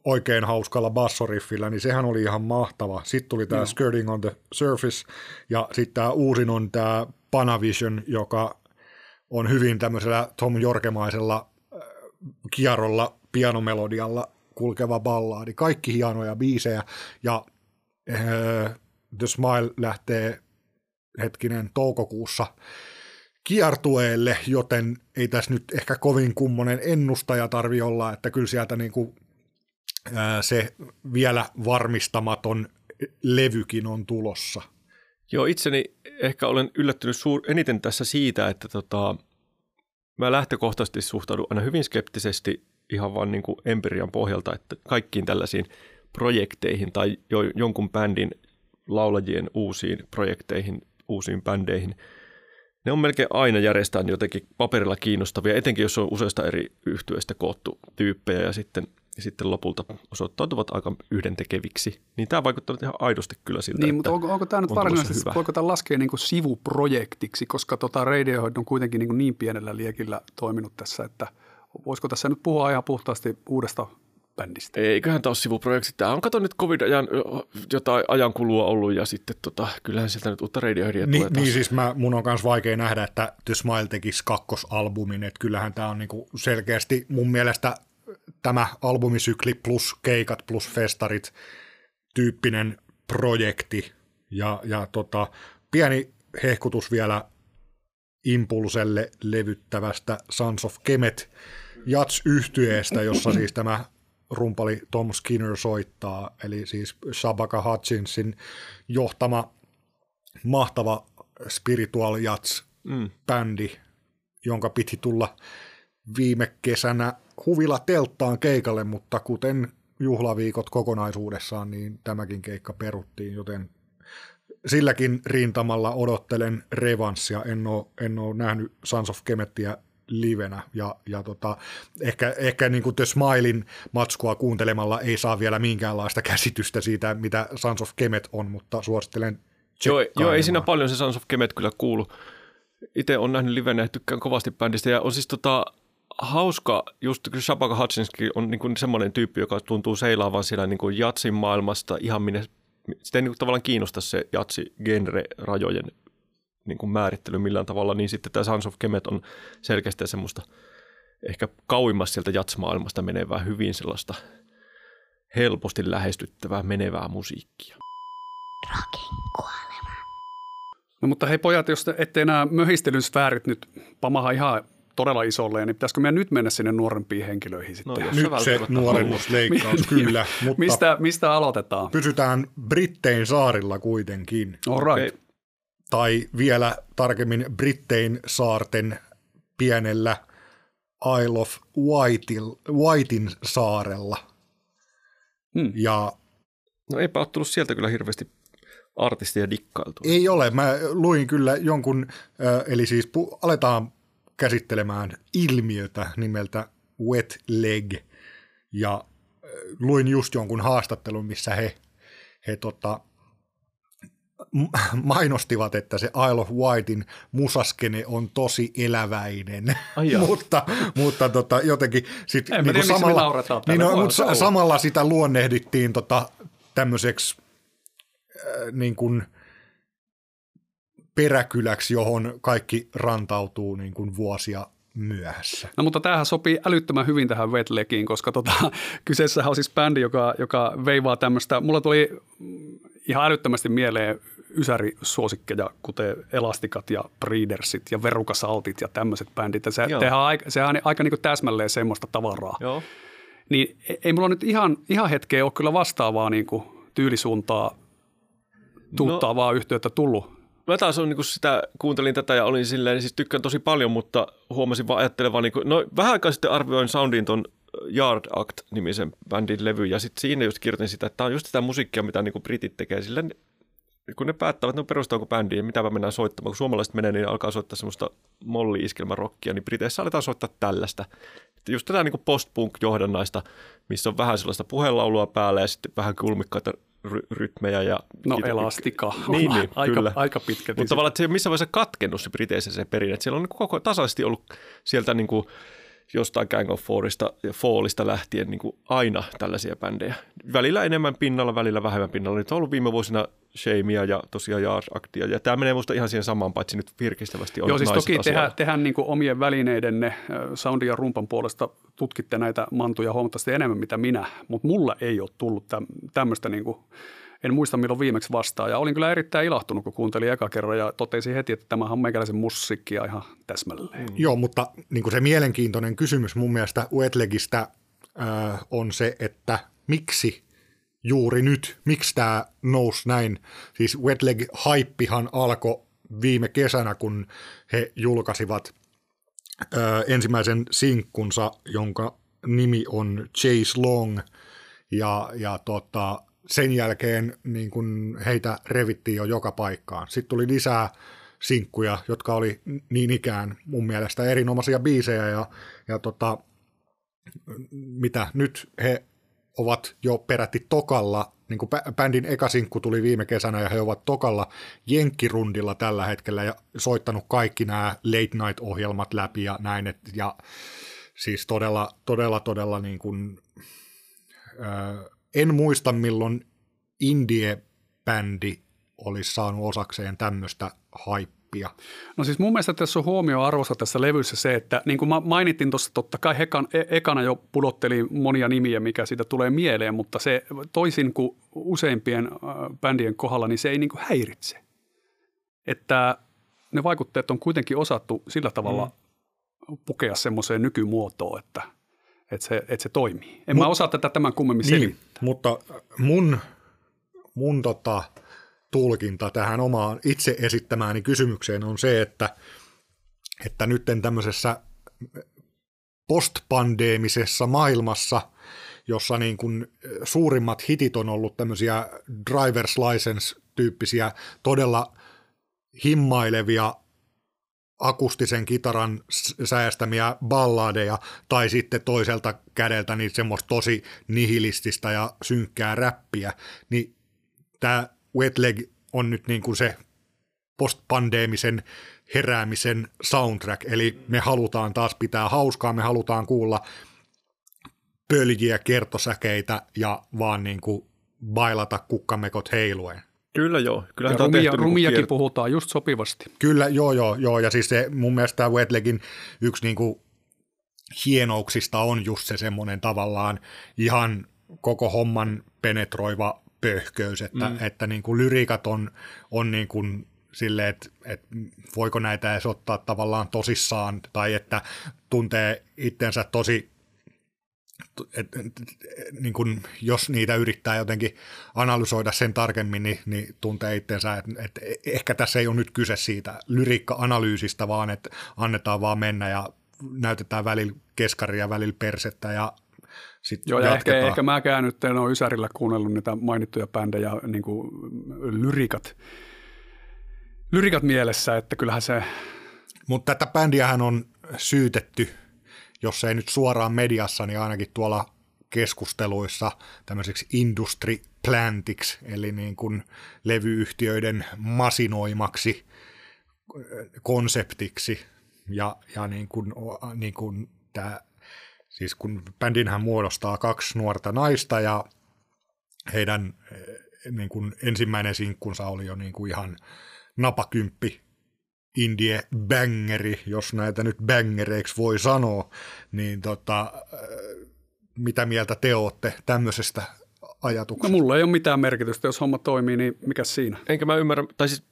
[SPEAKER 2] oikein hauskalla bassoriffillä, niin sehän oli ihan mahtava. Sitten tuli tämä Skirting on the Surface, ja sitten tämä uusin on tämä Panavision, joka on hyvin tämmöisellä Tom Jorkemaisella äh, kierrolla, pianomelodialla kulkeva ballaadi. Kaikki hienoja biisejä, ja äh, The Smile lähtee hetkinen toukokuussa kiertueelle, joten ei tässä nyt ehkä kovin kummonen ennustaja tarvi olla, että kyllä sieltä niinku, ää, se vielä varmistamaton levykin on tulossa.
[SPEAKER 4] Joo, itseni ehkä olen yllättynyt suur, eniten tässä siitä, että tota, mä lähtökohtaisesti suhtaudun aina hyvin skeptisesti ihan vaan niin kuin empirian pohjalta, että kaikkiin tällaisiin projekteihin tai jo, jonkun bändin laulajien uusiin projekteihin, uusiin bändeihin, ne on melkein aina järjestään jotenkin paperilla kiinnostavia, etenkin jos on useista eri yhtyeistä koottu tyyppejä ja sitten, ja sitten lopulta osoittautuvat aika yhdentekeviksi. Niin tämä vaikuttaa ihan aidosti kyllä siltä,
[SPEAKER 3] Niin, mutta onko, onko tämä nyt varsinaisesti, voiko tämä laskea niin kuin sivuprojektiksi, koska tota Radiohead on kuitenkin niin, kuin niin pienellä liekillä toiminut tässä, että voisiko tässä nyt puhua ihan puhtaasti uudesta bändistä?
[SPEAKER 4] Eiköhän tämä ole sivuprojekti. Tämä on kato nyt covid-ajan jotain ajankulua ollut ja sitten tota, kyllähän sieltä nyt uutta Radioheadia
[SPEAKER 2] Ni,
[SPEAKER 4] tulee taas.
[SPEAKER 2] niin siis mä, mun on myös vaikea nähdä, että The Smile tekisi kakkosalbumin, että kyllähän tämä on niinku selkeästi mun mielestä tämä albumisykli plus keikat plus festarit tyyppinen projekti. Ja, ja tota, pieni hehkutus vielä Impulselle levyttävästä Sons of Kemet jats yhtyeestä jossa siis tämä rumpali Tom Skinner soittaa, eli siis Shabaka Hutchinsin johtama mahtava spiritual jats
[SPEAKER 4] Mm.
[SPEAKER 2] bändi, jonka piti tulla viime kesänä huvila telttaan keikalle, mutta kuten juhlaviikot kokonaisuudessaan, niin tämäkin keikka peruttiin, joten silläkin rintamalla odottelen revanssia. En ole, en ole nähnyt Sons of Kemettiä livenä. Ja, ja tota, ehkä, ehkä niin kuin The Smilein matskua kuuntelemalla ei saa vielä minkäänlaista käsitystä siitä, mitä Sons of Kemet on, mutta suosittelen
[SPEAKER 4] Joo, joo, ei siinä paljon se Sons of Kemet kyllä kuulu. Itse on nähnyt livenä ja tykkään kovasti bändistä. Ja on siis tota, hauska, just kun Shabaka Hutchinskin on niin kuin semmoinen tyyppi, joka tuntuu seilaavan siellä niin kuin jatsin maailmasta ihan minne, sitä ei niin kuin tavallaan kiinnosta se jatsi-genre-rajojen niin kuin määrittely millään tavalla, niin sitten tämä Sons of Kemet on selkeästi semmoista ehkä kauimmas sieltä jatsmaailmasta menevää hyvin sellaista helposti lähestyttävää menevää musiikkia.
[SPEAKER 1] Rockin kuolema.
[SPEAKER 3] No mutta hei pojat, jos te ette enää möhistelyn sfäärit nyt pamaha ihan todella isolle, niin pitäisikö meidän nyt mennä sinne nuorempiin henkilöihin sitten?
[SPEAKER 4] No jos
[SPEAKER 2] Nyt se nuorennusleikkaus, kyllä, mutta
[SPEAKER 3] mistä, mistä aloitetaan?
[SPEAKER 2] pysytään Brittein saarilla kuitenkin.
[SPEAKER 3] All right.
[SPEAKER 4] Okei.
[SPEAKER 2] Tai vielä tarkemmin Brittein saarten pienellä Isle of Wightil, Whitein saarella.
[SPEAKER 3] Hmm.
[SPEAKER 2] Ja
[SPEAKER 4] No eipä ole tullut sieltä kyllä hirveästi artistia dikkailtua.
[SPEAKER 2] ei ole, mä luin kyllä jonkun, eli siis pu- aletaan käsittelemään ilmiötä nimeltä wet leg. Ja luin just jonkun haastattelun, missä he, he tota, mainostivat, että se Isle of Wightin musaskene on tosi eläväinen, mutta, mutta tota, jotenkin sit,
[SPEAKER 3] En mä tiedä,
[SPEAKER 2] samalla, niin no, mutta samalla sitä luonnehdittiin tota, tämmöiseksi äh, niin kuin peräkyläksi, johon kaikki rantautuu niin kuin vuosia myöhässä.
[SPEAKER 3] No mutta tämähän sopii älyttömän hyvin tähän Wetlegiin, koska tota, kyseessähän on siis bändi, joka, joka veivaa tämmöistä, mulla tuli ihan älyttömästi mieleen ysärisuosikkeja, kuten Elastikat ja Breedersit ja Verukasaltit ja tämmöiset bändit. Ja se, tehdään aika, sehän on aika niin kuin täsmälleen semmoista tavaraa.
[SPEAKER 4] Joo.
[SPEAKER 3] Niin e- ei mulla nyt ihan, ihan hetkeä ole kyllä vastaavaa niin kuin tyylisuuntaa tuuttaavaa no. yhteyttä tullut.
[SPEAKER 4] Mä taas on, niin sitä, kuuntelin tätä ja olin silleen, siis tykkään tosi paljon, mutta huomasin vaan ajattelevan, niin kuin, no vähän aikaa sitten arvioin Soundin ton Yard Act-nimisen bändin levy, ja sitten siinä just kirjoitin sitä, että tämä on just sitä musiikkia, mitä niin kuin britit tekee, sillä kun ne päättävät, että no perustaako bändiä, mitäpä mennään soittamaan, kun suomalaiset menee, niin alkaa soittaa semmoista molli-iskelmärokkia, niin Briteissä aletaan soittaa tällaista. Että Just tätä niin post-punk-johdannaista, missä on vähän sellaista puhelaulua päällä ja sitten vähän kulmikkaita ry- rytmejä. Ja
[SPEAKER 3] No
[SPEAKER 4] kita-
[SPEAKER 3] elastika.
[SPEAKER 4] Niin, niin
[SPEAKER 3] aika,
[SPEAKER 4] kyllä.
[SPEAKER 3] aika pitkälti.
[SPEAKER 4] Mutta tavallaan, että se ei ole missään vaiheessa katkennut se Briteissä se perinne. Että siellä on niin koko tasaisesti ollut sieltä niin kuin jostain Gang of Fourista Fallista lähtien niin kuin aina tällaisia bändejä. Välillä enemmän pinnalla, välillä vähemmän pinnalla. Nyt on ollut viime vuosina Shamea ja tosiaan Yard Actia. Ja tämä menee musta ihan siihen samaan, paitsi nyt virkistävästi on
[SPEAKER 3] Joo, siis toki tehdään, tehdään niin kuin omien välineidenne äh, soundin ja rumpan puolesta tutkitte näitä mantuja huomattavasti enemmän mitä minä, mutta mulla ei ole tullut täm, tämmöistä, niin kuin, en muista milloin viimeksi vastaan. Ja olin kyllä erittäin ilahtunut, kun kuuntelin eka kerran ja totesin heti, että tämähän on meikäläisen musiikkia ihan täsmälleen. Mm.
[SPEAKER 2] Joo, mutta niin kuin se mielenkiintoinen kysymys mun mielestä Wetlegistä äh, on se, että miksi juuri nyt, miksi tämä nousi näin. Siis Wetleg-haippihan alkoi viime kesänä, kun he julkaisivat äh, ensimmäisen sinkkunsa, jonka nimi on Chase Long, ja, ja tota, sen jälkeen niin kun heitä revittiin jo joka paikkaan. Sitten tuli lisää sinkkuja, jotka oli niin ikään mun mielestä erinomaisia biisejä ja, ja tota, mitä nyt he ovat jo peräti tokalla, niin kuin bä- bändin eka sinkku tuli viime kesänä ja he ovat tokalla jenkkirundilla tällä hetkellä ja soittanut kaikki nämä late night-ohjelmat läpi ja näin, et, ja siis todella, todella, todella niin kuin, en muista milloin indie-bändi olisi saanut osakseen tämmöistä haippia.
[SPEAKER 3] No siis mun mielestä tässä on huomioarvossa tässä levyssä se, että niin kuin mä mainittiin tuossa, totta kai hekan, e- ekana jo pudotteli monia nimiä, mikä siitä tulee mieleen, mutta se toisin kuin useimpien äh, bändien kohdalla, niin se ei niin kuin häiritse. Että ne vaikutteet on kuitenkin osattu sillä tavalla mm. pukea semmoiseen nykymuotoon, että, että, se, että se toimii. En Mut, mä osaa tätä tämän kummemmin
[SPEAKER 2] Niin,
[SPEAKER 3] selittää.
[SPEAKER 2] mutta mun, mun tota, tulkinta tähän omaan itse esittämääni kysymykseen on se, että, että nyt tämmöisessä postpandeemisessa maailmassa, jossa niin kuin suurimmat hitit on ollut tämmöisiä driver's license-tyyppisiä, todella himmailevia akustisen kitaran säästämiä balladeja tai sitten toiselta kädeltä niin semmoista tosi nihilististä ja synkkää räppiä, niin tämä Wetleg on nyt niin kuin se postpandeemisen heräämisen soundtrack, eli me halutaan taas pitää hauskaa, me halutaan kuulla pöljiä kertosäkeitä ja vaan niin kuin bailata kukkamekot heiluen.
[SPEAKER 4] Kyllä joo. Kyllähän
[SPEAKER 3] Ja rumia,
[SPEAKER 4] tehty niinku
[SPEAKER 3] rumiakin
[SPEAKER 4] kier-
[SPEAKER 3] puhutaan just sopivasti.
[SPEAKER 2] Kyllä, joo, joo, joo. Ja siis se, mun mielestä tämä Wetlegin yksi niinku hienouksista on just se semmoinen tavallaan ihan koko homman penetroiva pöhköys, että, mm. että niinku lyriikat on, on niinku silleen, että, että voiko näitä edes ottaa tavallaan tosissaan, tai että tuntee itsensä tosi et, et, et, niin kun, jos niitä yrittää jotenkin analysoida sen tarkemmin, niin, niin tuntee itsensä, että et, ehkä tässä ei ole nyt kyse siitä lyriikka-analyysistä, vaan että annetaan vaan mennä ja näytetään välillä keskaria, välillä persettä ja sitten
[SPEAKER 3] Joo, ja ehkä, ehkä mäkään nyt en ole Ysärillä kuunnellut niitä mainittuja bändejä, niin kuin lyrikat, lyrikat mielessä, että kyllähän se,
[SPEAKER 2] Mutta tätä bändiähän on syytetty, jos ei nyt suoraan mediassa, niin ainakin tuolla keskusteluissa tämmöiseksi industry plantiksi, eli niin kuin levyyhtiöiden masinoimaksi konseptiksi. Ja, ja niin kuin, niin kuin tämä, siis kun bändinhän muodostaa kaksi nuorta naista ja heidän niin kuin ensimmäinen sinkkunsa oli jo niin kuin ihan napakymppi indie bangeri, jos näitä nyt bangereiksi voi sanoa, niin tota, mitä mieltä te olette tämmöisestä ajatuksesta?
[SPEAKER 3] No mulla ei ole mitään merkitystä, jos homma toimii, niin mikä siinä?
[SPEAKER 4] Enkä mä ymmärrä, tai siis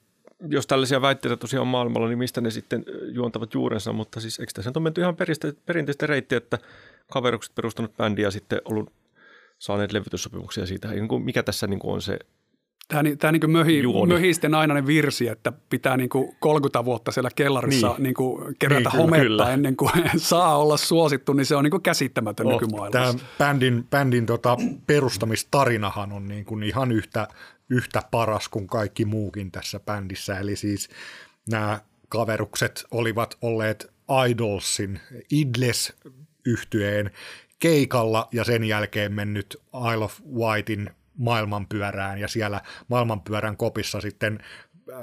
[SPEAKER 4] jos tällaisia väitteitä tosiaan on maailmalla, niin mistä ne sitten juontavat juurensa, mutta siis eikö tässä on menty ihan perinteistä reittiä, että kaverukset perustanut bändiä ja sitten ollut saaneet levytyssopimuksia siitä. Mikä tässä niin on se
[SPEAKER 3] Tämä, tämä niin möhi, möhi sitten aina ne virsi, että pitää niin kuin 30 vuotta siellä kellarissa niin. Niin kuin kerätä niin, hometta kyllä. ennen kuin saa olla suosittu, niin se on niin kuin käsittämätön oh, nykymaailmassa.
[SPEAKER 2] Tämä bändin, bändin tota perustamistarinahan on niin kuin ihan yhtä, yhtä paras kuin kaikki muukin tässä bändissä. Eli siis nämä kaverukset olivat olleet Idolsin, Idles yhtyeen keikalla ja sen jälkeen mennyt Isle of Whitein maailmanpyörään ja siellä maailmanpyörän kopissa sitten äh,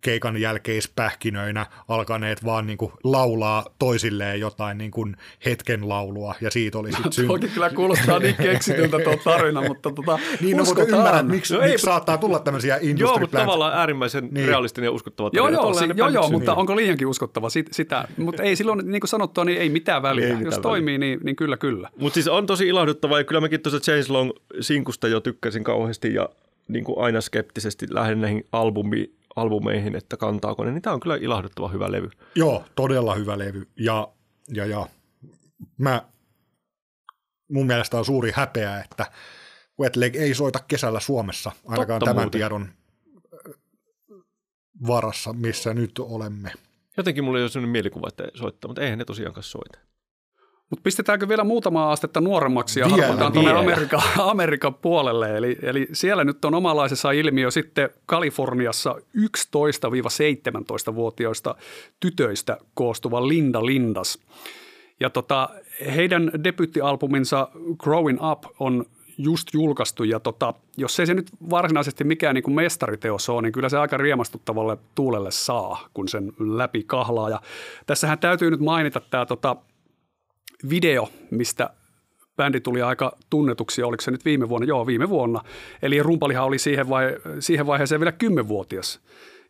[SPEAKER 2] keikan jälkeispähkinöinä alkaneet vaan niin kuin laulaa toisilleen jotain niin kuin hetken laulua ja siitä oli sitten
[SPEAKER 3] syntynyt. Toki kyllä kuulostaa niin keksityltä tuo tarina, mutta tota,
[SPEAKER 2] Niin, no, mutta ymmärrän, miksi, no, miksi saattaa tulla tämmöisiä industry
[SPEAKER 4] Joo, mutta tavallaan äärimmäisen niin. realistinen ja uskottava
[SPEAKER 3] Joo, joo, si- joo, joo mutta niin. onko liiankin uskottava Sit, sitä? Mutta ei silloin, niin kuin sanottua, niin ei mitään väliä. Ei mitään Jos väliä. toimii, niin, niin kyllä, kyllä.
[SPEAKER 4] Mutta siis on tosi ilahduttavaa ja kyllä mäkin tuossa James Long sinkusta jo tykkäsin kauheasti ja niin kuin aina skeptisesti lähden näihin albumiin albumeihin, että kantaako ne, niin tämä on kyllä ilahduttava hyvä levy.
[SPEAKER 2] Joo, todella hyvä levy. Ja, ja, ja mä, mun mielestä on suuri häpeä, että Wetleg ei soita kesällä Suomessa, ainakaan Totta tämän muuten. tiedon varassa, missä nyt olemme.
[SPEAKER 4] Jotenkin mulla ei ole sellainen mielikuva, että soittaa, mutta eihän ne tosiaankaan soita.
[SPEAKER 3] Mutta pistetäänkö vielä muutama astetta nuoremmaksi ja harpataan tuonne Amerikan, Amerikan puolelle. Eli, eli siellä nyt on omanlaisessa ilmiö sitten Kaliforniassa 11-17-vuotiaista tytöistä koostuva Linda Lindas. Ja tota, heidän debyttialbuminsa Growing Up on just julkaistu ja tota, jos ei se nyt varsinaisesti mikään niin kuin mestariteos ole, niin kyllä se aika riemastuttavalle tuulelle saa, kun sen läpi kahlaa. Ja tässähän täytyy nyt mainita tämä tota, video, mistä bändi tuli aika tunnetuksi, oliko se nyt viime vuonna? Joo, viime vuonna. Eli rumpalihan oli siihen, vai, siihen vaiheeseen vielä kymmenvuotias.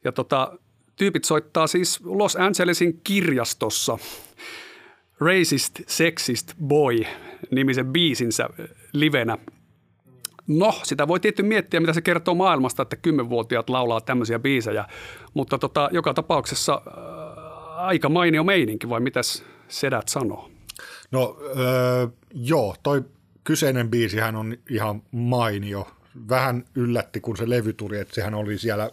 [SPEAKER 3] Ja tota, tyypit soittaa siis Los Angelesin kirjastossa Racist Sexist Boy nimisen biisinsä livenä. No, sitä voi tietty miettiä, mitä se kertoo maailmasta, että kymmenvuotiaat laulaa tämmöisiä biisejä, mutta tota, joka tapauksessa äh, aika mainio meininki, vai mitäs sedät sanoo?
[SPEAKER 2] No öö, joo, toi kyseinen biisihän on ihan mainio. Vähän yllätti, kun se levy tuli, että sehän oli siellä,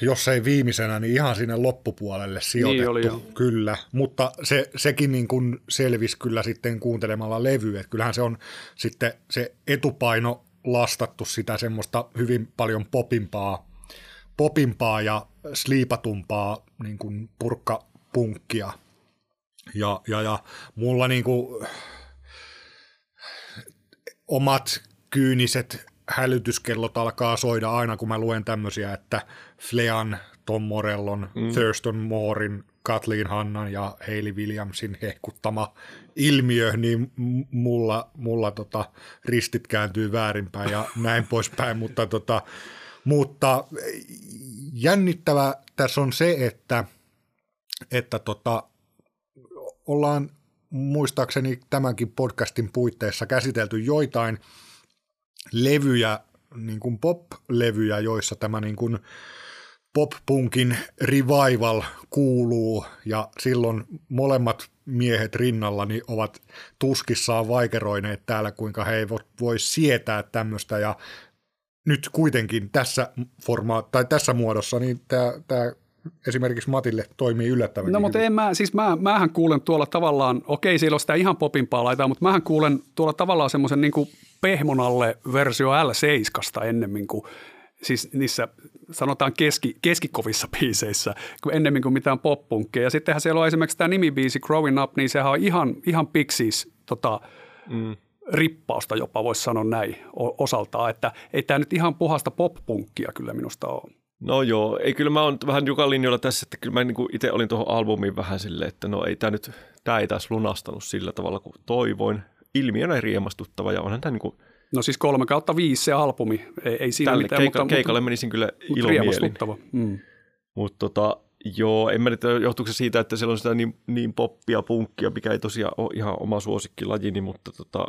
[SPEAKER 2] jos ei viimeisenä, niin ihan sinne loppupuolelle sijoitettu. Niin oli jo. Kyllä, mutta se, sekin niin kuin selvisi kyllä sitten kuuntelemalla levyä. Että kyllähän se on sitten se etupaino lastattu sitä semmoista hyvin paljon popimpaa, popimpaa ja sliipatumpaa niin kuin purkkapunkkia – ja, ja, ja mulla niinku omat kyyniset hälytyskellot alkaa soida aina, kun mä luen tämmöisiä, että Flean, Tom Morellon, mm. Thurston Moorin, Kathleen Hannan ja Hayley Williamsin hehkuttama ilmiö, niin mulla, mulla tota, ristit kääntyy väärinpäin ja näin poispäin, mutta, tota, mutta jännittävä tässä on se, että, että tota, ollaan muistaakseni tämänkin podcastin puitteissa käsitelty joitain levyjä, niin kuin pop-levyjä, joissa tämä niin kuin pop-punkin revival kuuluu. Ja silloin molemmat miehet rinnallani ovat tuskissaan vaikeroineet täällä, kuinka he eivät voi sietää tämmöistä ja nyt kuitenkin tässä forma- tai tässä muodossa niin tämä, tämä esimerkiksi Matille toimii yllättävän
[SPEAKER 3] No mutta en mä, siis mä, mähän kuulen tuolla tavallaan, okei siellä on sitä ihan popimpaa laitaa, mutta mähän kuulen tuolla tavallaan semmoisen niin pehmonalle versio L7 ennemmin kuin siis niissä sanotaan keski, keskikovissa biiseissä, kuin ennemmin kuin mitään poppunkkeja. Ja sittenhän siellä on esimerkiksi tämä nimibiisi Growing Up, niin sehän on ihan, ihan Pixies tota, mm. rippausta jopa, voisi sanoa näin osaltaan, että ei tämä nyt ihan puhasta pop-punkkia kyllä minusta ole.
[SPEAKER 4] No joo, ei kyllä mä oon vähän joka linjoilla tässä, että kyllä mä niin itse olin tuohon albumiin vähän silleen, että no ei tämä nyt, tämä ei taas lunastanut sillä tavalla kuin toivoin. Ilmiönä riemastuttava ja onhan tämä niin kuin
[SPEAKER 3] No siis kolme kautta viisi se albumi, ei, ei siinä
[SPEAKER 4] Tälle
[SPEAKER 3] mitään.
[SPEAKER 4] Keika, mutta, keikalle menisin kyllä ilomielin. Mm. Mutta tota, joo, en mä tiedä, johtuuko se siitä, että siellä on sitä niin, niin poppia, punkkia, mikä ei tosiaan ole ihan oma suosikkilajini, mutta tota,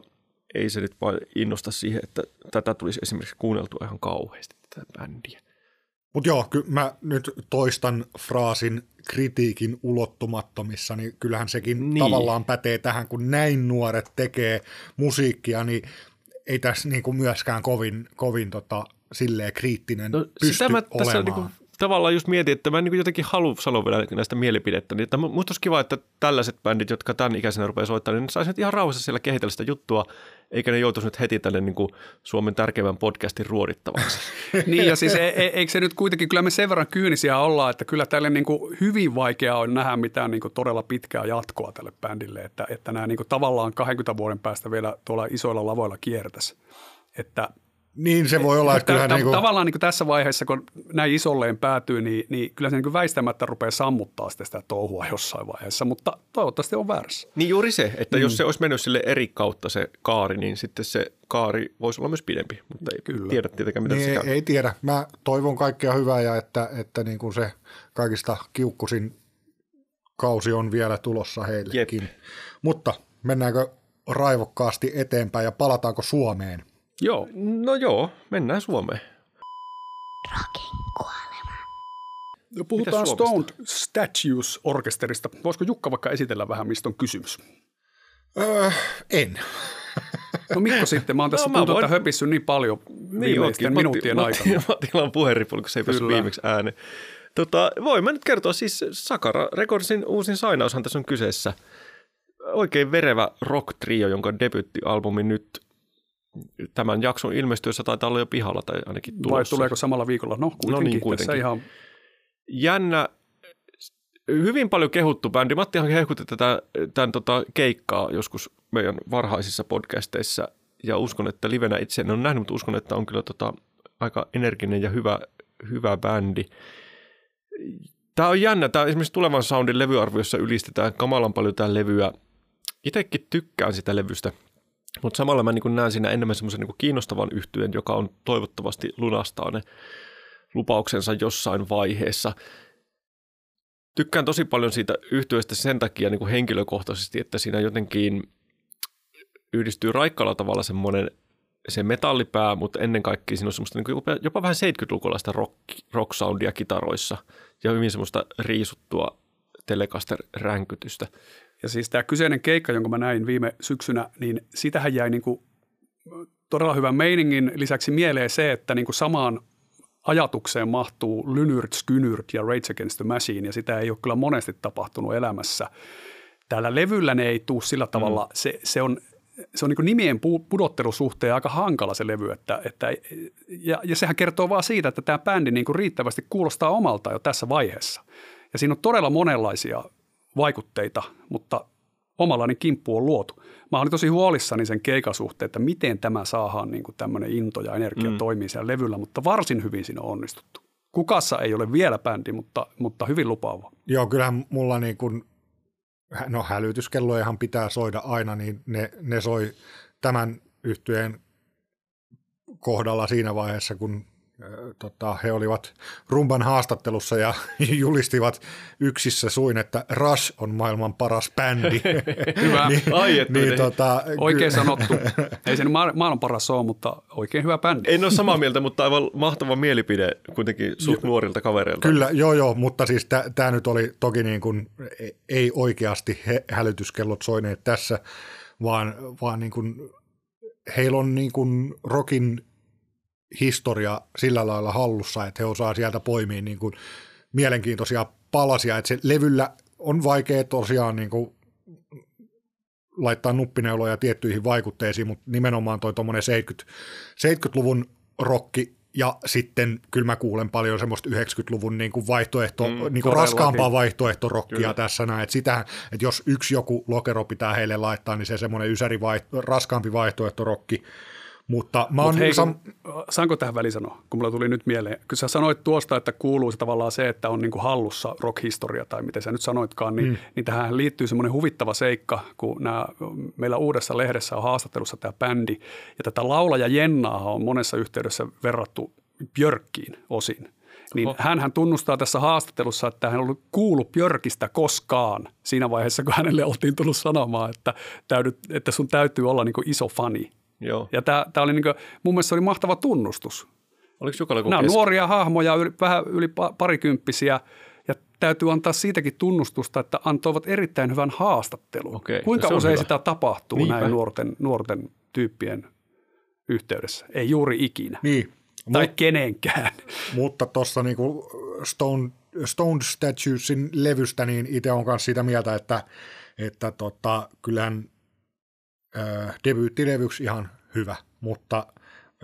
[SPEAKER 4] ei se nyt vain innosta siihen, että tätä tulisi esimerkiksi kuunneltua ihan kauheasti, tätä bändiä.
[SPEAKER 2] Mutta joo, kyllä mä nyt toistan fraasin kritiikin ulottumattomissa, niin kyllähän sekin niin. tavallaan pätee tähän, kun näin nuoret tekee musiikkia, niin ei tässä niin kuin myöskään kovin, kovin tota, silleen kriittinen no, pysty sitä mä olemaan. Tässä niin kuin
[SPEAKER 4] tavallaan just mietin, että mä niin jotenkin haluan sanoa vielä näistä mielipidettä, niin että musta olisi kiva, että tällaiset bändit, jotka tämän ikäisenä rupeaa soittamaan, niin saisivat ihan rauhassa siellä kehitellä sitä juttua, eikä ne joutuisi nyt heti tänne niin kuin Suomen tärkeimmän podcastin ruodittavaksi.
[SPEAKER 3] niin ja siis e-, e- eikö se nyt kuitenkin, kyllä me sen verran kyynisiä ollaan, että kyllä tälle niin kuin hyvin vaikea on nähdä mitään niin kuin todella pitkää jatkoa tälle bändille, että, että nämä niin kuin tavallaan 20 vuoden päästä vielä tuolla isoilla lavoilla kiertäisi. Että
[SPEAKER 2] niin se voi olla, että kyllähän...
[SPEAKER 3] niin kuin... Tavallaan niin kuin tässä vaiheessa, kun näin isolleen päätyy, niin, niin kyllä se niin kuin väistämättä rupeaa sammuttaa sitä, sitä touhua jossain vaiheessa, mutta toivottavasti on väärässä.
[SPEAKER 4] Niin juuri se, että mm. jos se olisi mennyt sille eri kautta se kaari, niin sitten se kaari voisi olla myös pidempi, mutta ei kyllä. tiedä tietenkään, mitä niin,
[SPEAKER 2] se käy. Ei tiedä. Mä toivon kaikkea hyvää ja että, että niin kuin se kaikista kiukkusin kausi on vielä tulossa heillekin. Jep. Mutta mennäänkö raivokkaasti eteenpäin ja palataanko Suomeen?
[SPEAKER 4] Joo. No joo, mennään Suomeen.
[SPEAKER 1] Rockin kuolema.
[SPEAKER 3] No, puhutaan Stone Statues-orkesterista. Voisiko Jukka vaikka esitellä vähän, mistä on kysymys?
[SPEAKER 2] Öö, en.
[SPEAKER 3] No Mikko sitten, mä oon tässä no, tuntuu, voin... höpissyt niin paljon niin viimeisten niin, minuuttien Matti, aikana.
[SPEAKER 4] Matti, Mattila on puheenripuli, kun se ei päässyt viimeksi ääne. Tota, voin mä nyt kertoa, siis Sakara Recordsin uusin sainaushan tässä on kyseessä. Oikein verevä rock-trio, jonka debyttialbumi nyt tämän jakson ilmestyessä taitaa olla jo pihalla tai ainakin tulossa.
[SPEAKER 3] Vai tuleeko samalla viikolla? No kuitenkin, no niin, kuitenkin. Tässä ihan...
[SPEAKER 4] Jännä, hyvin paljon kehuttu bändi. Mattihan hehkutti tätä, tämän tota keikkaa joskus meidän varhaisissa podcasteissa ja uskon, että livenä itse en ole nähnyt, mutta uskon, että on kyllä tota, aika energinen ja hyvä, hyvä bändi. Tämä on jännä. Tämä esimerkiksi tulevan soundin levyarviossa ylistetään kamalan paljon tämä levyä. Itsekin tykkään sitä levystä – mutta samalla mä niin näen siinä enemmän semmoisen niin kiinnostavan yhtyön, joka on toivottavasti lunastaa ne lupauksensa jossain vaiheessa. Tykkään tosi paljon siitä yhtyöstä sen takia niin kuin henkilökohtaisesti, että siinä jotenkin yhdistyy raikkalla tavalla semmoinen se metallipää, mutta ennen kaikkea siinä on semmoista niin kuin jopa, jopa vähän 70-lukulaista rock, rock soundia kitaroissa ja hyvin semmoista riisuttua Telecaster-ränkytystä.
[SPEAKER 3] Ja siis tämä kyseinen keikka, jonka mä näin viime syksynä, niin sitähän jäi niin kuin todella hyvän meiningin lisäksi mieleen se, että niin kuin samaan ajatukseen mahtuu Lynyrt, Skynyrt ja Rage Against the Machine, ja sitä ei ole kyllä monesti tapahtunut elämässä. Täällä levyllä ne ei tule sillä tavalla, mm. se, se on, se on niin nimien pudottelusuhteen aika hankala se levy, että, että, ja, ja sehän kertoo vaan siitä, että tämä bändi niin kuin riittävästi kuulostaa omalta jo tässä vaiheessa. Ja siinä on todella monenlaisia vaikutteita, mutta omalainen kimppu on luotu. Mä olin tosi huolissani sen keikan suhteen, että miten tämä saadaan niin tämmöinen into ja energia mm. toimii siellä levyllä, mutta varsin hyvin siinä on onnistuttu. Kukassa ei ole vielä bändi, mutta, mutta hyvin lupaava.
[SPEAKER 2] Joo, kyllähän mulla niin kuin, no hälytyskellojahan pitää soida aina, niin ne, ne soi tämän yhtyeen kohdalla siinä vaiheessa, kun tota, he olivat rumban haastattelussa ja julistivat yksissä suin, että Rush on maailman paras bändi.
[SPEAKER 3] hyvä.
[SPEAKER 2] niin,
[SPEAKER 3] Ai, että niin, tota, oikein sanottu. Ei se ma- maailman paras ole, mutta oikein hyvä bändi.
[SPEAKER 4] En ole samaa mieltä, mutta aivan mahtava mielipide kuitenkin suht nuorilta kavereilta.
[SPEAKER 2] Kyllä, joo joo, mutta siis tämä nyt oli toki niin kuin, ei oikeasti he, hälytyskellot soineet tässä, vaan, vaan niin kuin, heillä on niin kuin rockin historia sillä lailla hallussa, että he osaa sieltä poimia niin kuin mielenkiintoisia palasia, että se levyllä on vaikea tosiaan niin kuin laittaa nuppineuloja tiettyihin vaikutteisiin, mutta nimenomaan toi tuommoinen 70, 70-luvun rokki ja sitten kyllä mä kuulen paljon semmoista 90-luvun niin kuin vaihtoehto,
[SPEAKER 3] Mm,
[SPEAKER 2] niin kuin raskaampaa vaihtoehtorokkia
[SPEAKER 3] Kyllä.
[SPEAKER 2] tässä näin. Että, sitä, että jos yksi joku lokero pitää heille laittaa, niin se semmoinen ysäri vaihto, raskaampi vaihtoehtorokki. Mutta mä oon
[SPEAKER 3] Mut hei,
[SPEAKER 2] sam-
[SPEAKER 3] saanko tähän väliin sanoa, kun mulla tuli nyt mieleen. Kun sä sanoit tuosta, että kuuluu se tavallaan se, että on niin kuin hallussa rockhistoria tai miten sä nyt sanoitkaan, niin, mm. niin tähän liittyy semmoinen huvittava seikka, kun nämä, meillä uudessa lehdessä on haastattelussa tämä bändi. Ja tätä laulaja Jennaa on monessa yhteydessä verrattu Björkkiin osin. Niin
[SPEAKER 4] Oho.
[SPEAKER 3] hän tunnustaa tässä haastattelussa, että hän ei ollut kuullut Björkistä koskaan siinä vaiheessa, kun hänelle oltiin tullut sanomaan, että, täydyt, että sun täytyy olla niin iso fani.
[SPEAKER 4] Joo.
[SPEAKER 3] Ja tämä, tämä oli niin kuin, mun mielestä se oli mahtava tunnustus.
[SPEAKER 4] Oliko Jukalla joku
[SPEAKER 3] Nämä on
[SPEAKER 4] kesken?
[SPEAKER 3] nuoria hahmoja, yli, vähän yli pa- parikymppisiä, ja täytyy antaa siitäkin tunnustusta, että antoivat erittäin hyvän haastattelun.
[SPEAKER 4] Okei,
[SPEAKER 3] Kuinka
[SPEAKER 4] no
[SPEAKER 3] usein
[SPEAKER 4] hyvä.
[SPEAKER 3] sitä tapahtuu
[SPEAKER 4] Niinpä.
[SPEAKER 3] näin nuorten, nuorten tyyppien yhteydessä? Ei juuri ikinä.
[SPEAKER 2] niin,
[SPEAKER 3] Tai
[SPEAKER 2] Mut-
[SPEAKER 3] kenenkään.
[SPEAKER 2] Mutta tuossa niinku Stone, Stone Statuesin levystä, niin itse on myös sitä mieltä, että, että tota, kyllähän ö, debyyttilevyksi ihan hyvä, mutta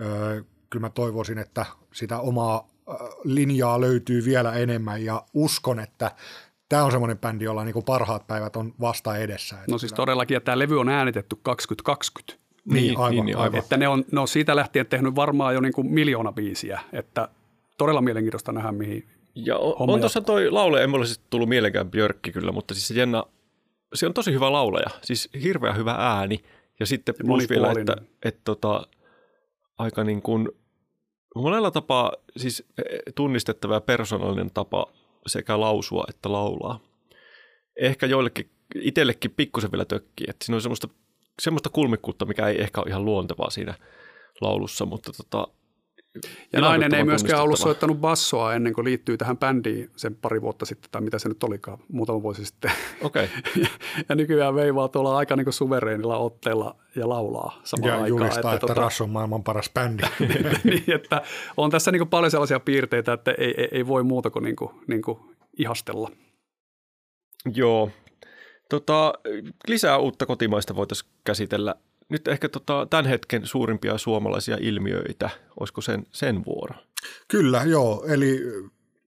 [SPEAKER 2] ö, kyllä mä toivoisin, että sitä omaa ö, linjaa löytyy vielä enemmän ja uskon, että tämä on semmoinen bändi, jolla niinku parhaat päivät on vasta edessä.
[SPEAKER 3] No siis todellakin, ja tämä levy on äänitetty 2020.
[SPEAKER 2] Niin, aivan,
[SPEAKER 4] niin,
[SPEAKER 2] aivan.
[SPEAKER 3] Että ne on, ne on siitä lähtien tehnyt varmaan jo niin kuin miljoona biisiä, että todella mielenkiintoista nähdä, mihin
[SPEAKER 4] Ja on, on tuossa toi laulaja, en mulle siis tullut mieleenkään Björkki kyllä, mutta siis se Jenna, se on tosi hyvä laulaja, siis hirveän hyvä ääni. Ja sitten
[SPEAKER 3] Ja
[SPEAKER 4] plus vielä, että, että tota, aika niin kuin monella tapaa siis eh, tunnistettava ja persoonallinen tapa sekä lausua että laulaa. Ehkä joillekin, itsellekin pikkusen vielä tökkii, että siinä on semmoista, semmoista kulmikkuutta, mikä ei ehkä ole ihan luontevaa siinä laulussa, mutta tota,
[SPEAKER 3] Ja nainen ei myöskään ollut soittanut bassoa ennen kuin liittyy tähän bändiin sen pari vuotta sitten, tai mitä se nyt olikaan, muutama vuosi sitten.
[SPEAKER 4] Okei, okay.
[SPEAKER 3] ja nykyään veivaa tuolla aika niin suvereenilla otteella ja laulaa samaan
[SPEAKER 2] ja
[SPEAKER 3] aikaan.
[SPEAKER 2] julistaa, että,
[SPEAKER 3] tota,
[SPEAKER 2] Rush on maailman paras bändi.
[SPEAKER 3] niin, että on tässä niin paljon sellaisia piirteitä, että ei, ei, ei voi muuta kuin, niin kuin, niin kuin ihastella.
[SPEAKER 4] Joo. Tota, lisää uutta kotimaista voitaisiin käsitellä. Nyt ehkä tota, tämän hetken suurimpia suomalaisia ilmiöitä, olisiko sen, sen vuoro?
[SPEAKER 2] Kyllä, joo. Eli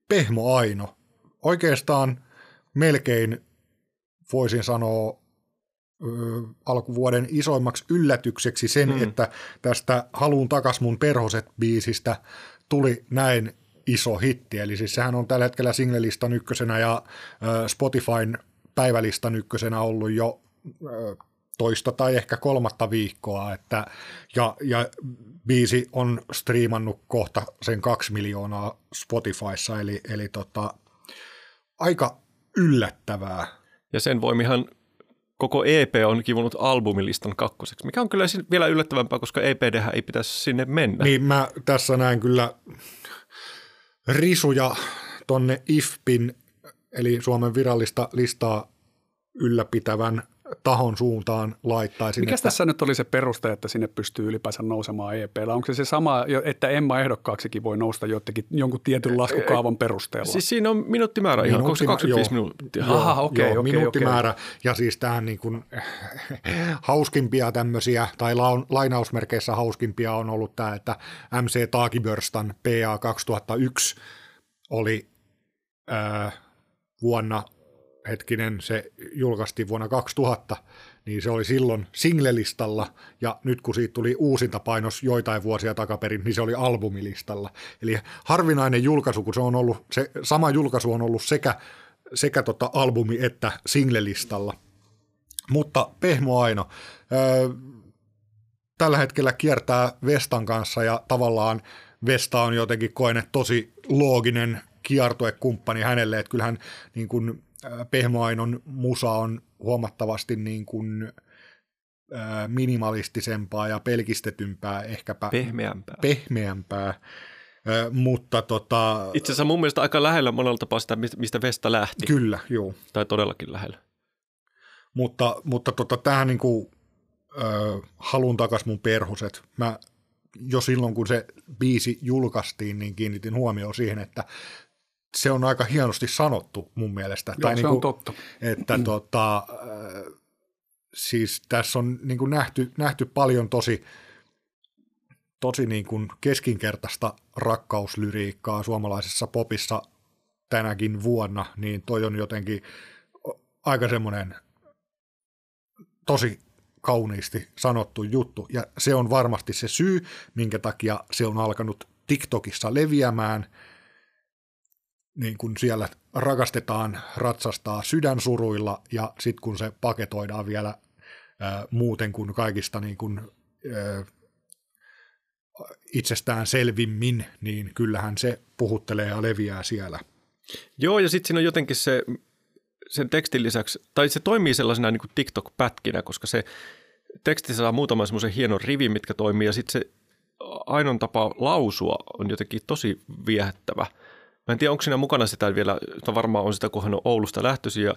[SPEAKER 2] Pehmo Aino. Oikeastaan melkein voisin sanoa ö, alkuvuoden isoimmaksi yllätykseksi sen,
[SPEAKER 4] Mm.
[SPEAKER 2] että tästä Haluun takas mun perhoset biisistä tuli näin iso hitti. Eli siis sehän on tällä hetkellä singlelistan ykkösenä ja ö, Spotifyn päivälistan ykkösenä ollut jo ö, toista tai ehkä kolmatta viikkoa, että, ja, ja biisi on striimannut kohta sen kaksi miljoonaa Spotifyssa, eli, eli tota, aika yllättävää.
[SPEAKER 4] Ja sen voimihan koko EP on kivunut albumilistan kakkoseksi, mikä on kyllä vielä yllättävämpää, koska EPD ei pitäisi sinne mennä.
[SPEAKER 2] Niin mä tässä näen kyllä risuja tonne IFPin, eli Suomen virallista listaa ylläpitävän tahon suuntaan laittaisin.
[SPEAKER 3] Mikä
[SPEAKER 2] että-
[SPEAKER 3] tässä nyt oli se peruste, että sinne pystyy ylipäänsä nousemaan EPllä? Onko se se sama, että Emma ehdokkaaksikin voi nousta jotenkin, jonkun tietyn laskukaavan perusteella?
[SPEAKER 4] Siis siinä on minuuttimäärä ihan,
[SPEAKER 2] Minuutti-
[SPEAKER 4] 25
[SPEAKER 2] joo.
[SPEAKER 4] minuuttia.
[SPEAKER 3] Joo. Aha, okei,
[SPEAKER 2] Joo,
[SPEAKER 3] okei,
[SPEAKER 2] minuuttimäärä. Ja siis tähän niin kuin, hauskimpia tämmöisiä, tai laun, lainausmerkeissä hauskimpia on ollut tämä, että MC Taakibörstan PA 2001 oli ää, vuonna, hetkinen, se julkaistiin vuonna 2000, niin se oli silloin singlelistalla, ja nyt kun siitä tuli uusinta painos joitain vuosia takaperin, niin se oli albumilistalla. Eli harvinainen julkaisu, kun se on ollut, se sama julkaisu on ollut sekä, sekä tota albumi- että singlelistalla. Mutta Pehmo Aino, öö, tällä hetkellä kiertää Vestan kanssa ja tavallaan Vesta on jotenkin koen, tosi looginen kiertuekumppani hänelle, että kyllähän niin kuin ää, Pehmo Ainon musa on huomattavasti niin kuin, minimalistisempaa ja pelkistetympää, ehkäpä
[SPEAKER 4] Pehmeämpää.
[SPEAKER 2] pehmeämpää, ää, mutta tota,
[SPEAKER 4] Itse asiassa mun mielestä aika lähellä monella tapaa sitä, mistä- Vesta lähti.
[SPEAKER 2] kyllä, joo.
[SPEAKER 4] Tai todellakin lähellä.
[SPEAKER 2] Mutta, mutta tota, tähän niin kuin, ö, halun takas mun perhoset. Mä jo silloin, kun se biisi julkaistiin, niin kiinnitin huomioon siihen, että se on aika hienosti sanottu mun mielestä.
[SPEAKER 3] Joo, se
[SPEAKER 2] niin
[SPEAKER 3] on
[SPEAKER 2] kuin,
[SPEAKER 3] totta.
[SPEAKER 2] Että mm. tota, ö, siis tässä on niin kuin nähty, nähty paljon tosi tosi niin kuin keskinkertaista rakkauslyriikkaa suomalaisessa popissa tänäkin vuonna, niin toi on jotenkin aika semmoinen tosi kauniisti sanottu juttu. Ja se on varmasti se syy, minkä takia se on alkanut TikTokissa leviämään. Niin kun siellä rakastetaan ratsastaa sydänsuruilla ja sitten kun se paketoidaan vielä ää, muuten kuin kaikista niin kun, ää, itsestään selvimmin, niin kyllähän se puhuttelee ja leviää siellä.
[SPEAKER 4] Joo, ja sitten siinä on jotenkin se, sen tekstin lisäksi, tai se toimii sellaisena niin kuin TikTok-pätkinä, koska se teksti saa muutaman semmoisen hienon rivin, mitkä toimii, ja sitten se ainoa tapa lausua on jotenkin tosi viehättävä. Mä en tiedä, onko siinä mukana sitä vielä, että varmaan on sitä, kun hän on Oulusta lähtöisin, ja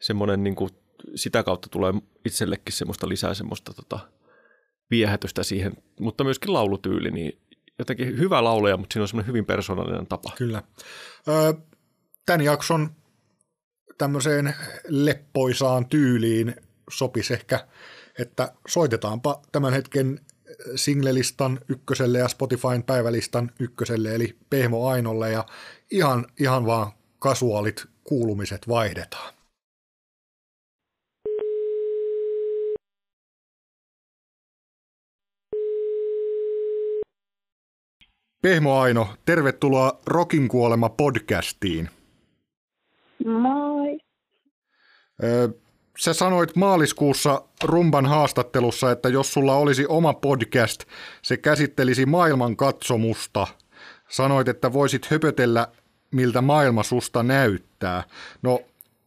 [SPEAKER 4] semmoinen niin kuin, sitä kautta tulee itsellekin semmoista lisää semmoista tota, viehätystä siihen, mutta myöskin laulutyyli, niin jotenkin hyvä lauleja, mutta siinä on semmoinen hyvin persoonallinen tapa.
[SPEAKER 2] Kyllä. Ö, tämän jakson tämmöiseen leppoisaan tyyliin sopisi ehkä, että soitetaanpa tämän hetken singlelistan ykköselle ja Spotifyn päivälistan ykköselle, eli Pehmo Ainolle, ja ihan, ihan vaan kasuaalit kuulumiset vaihdetaan. Pehmo Aino, tervetuloa Rokin kuolema podcastiin.
[SPEAKER 5] Moi.
[SPEAKER 2] Sä sanoit maaliskuussa Rumban haastattelussa, että jos sulla olisi oma podcast, se käsittelisi maailman katsomusta. Sanoit, että voisit höpötellä, miltä maailma susta näyttää. No,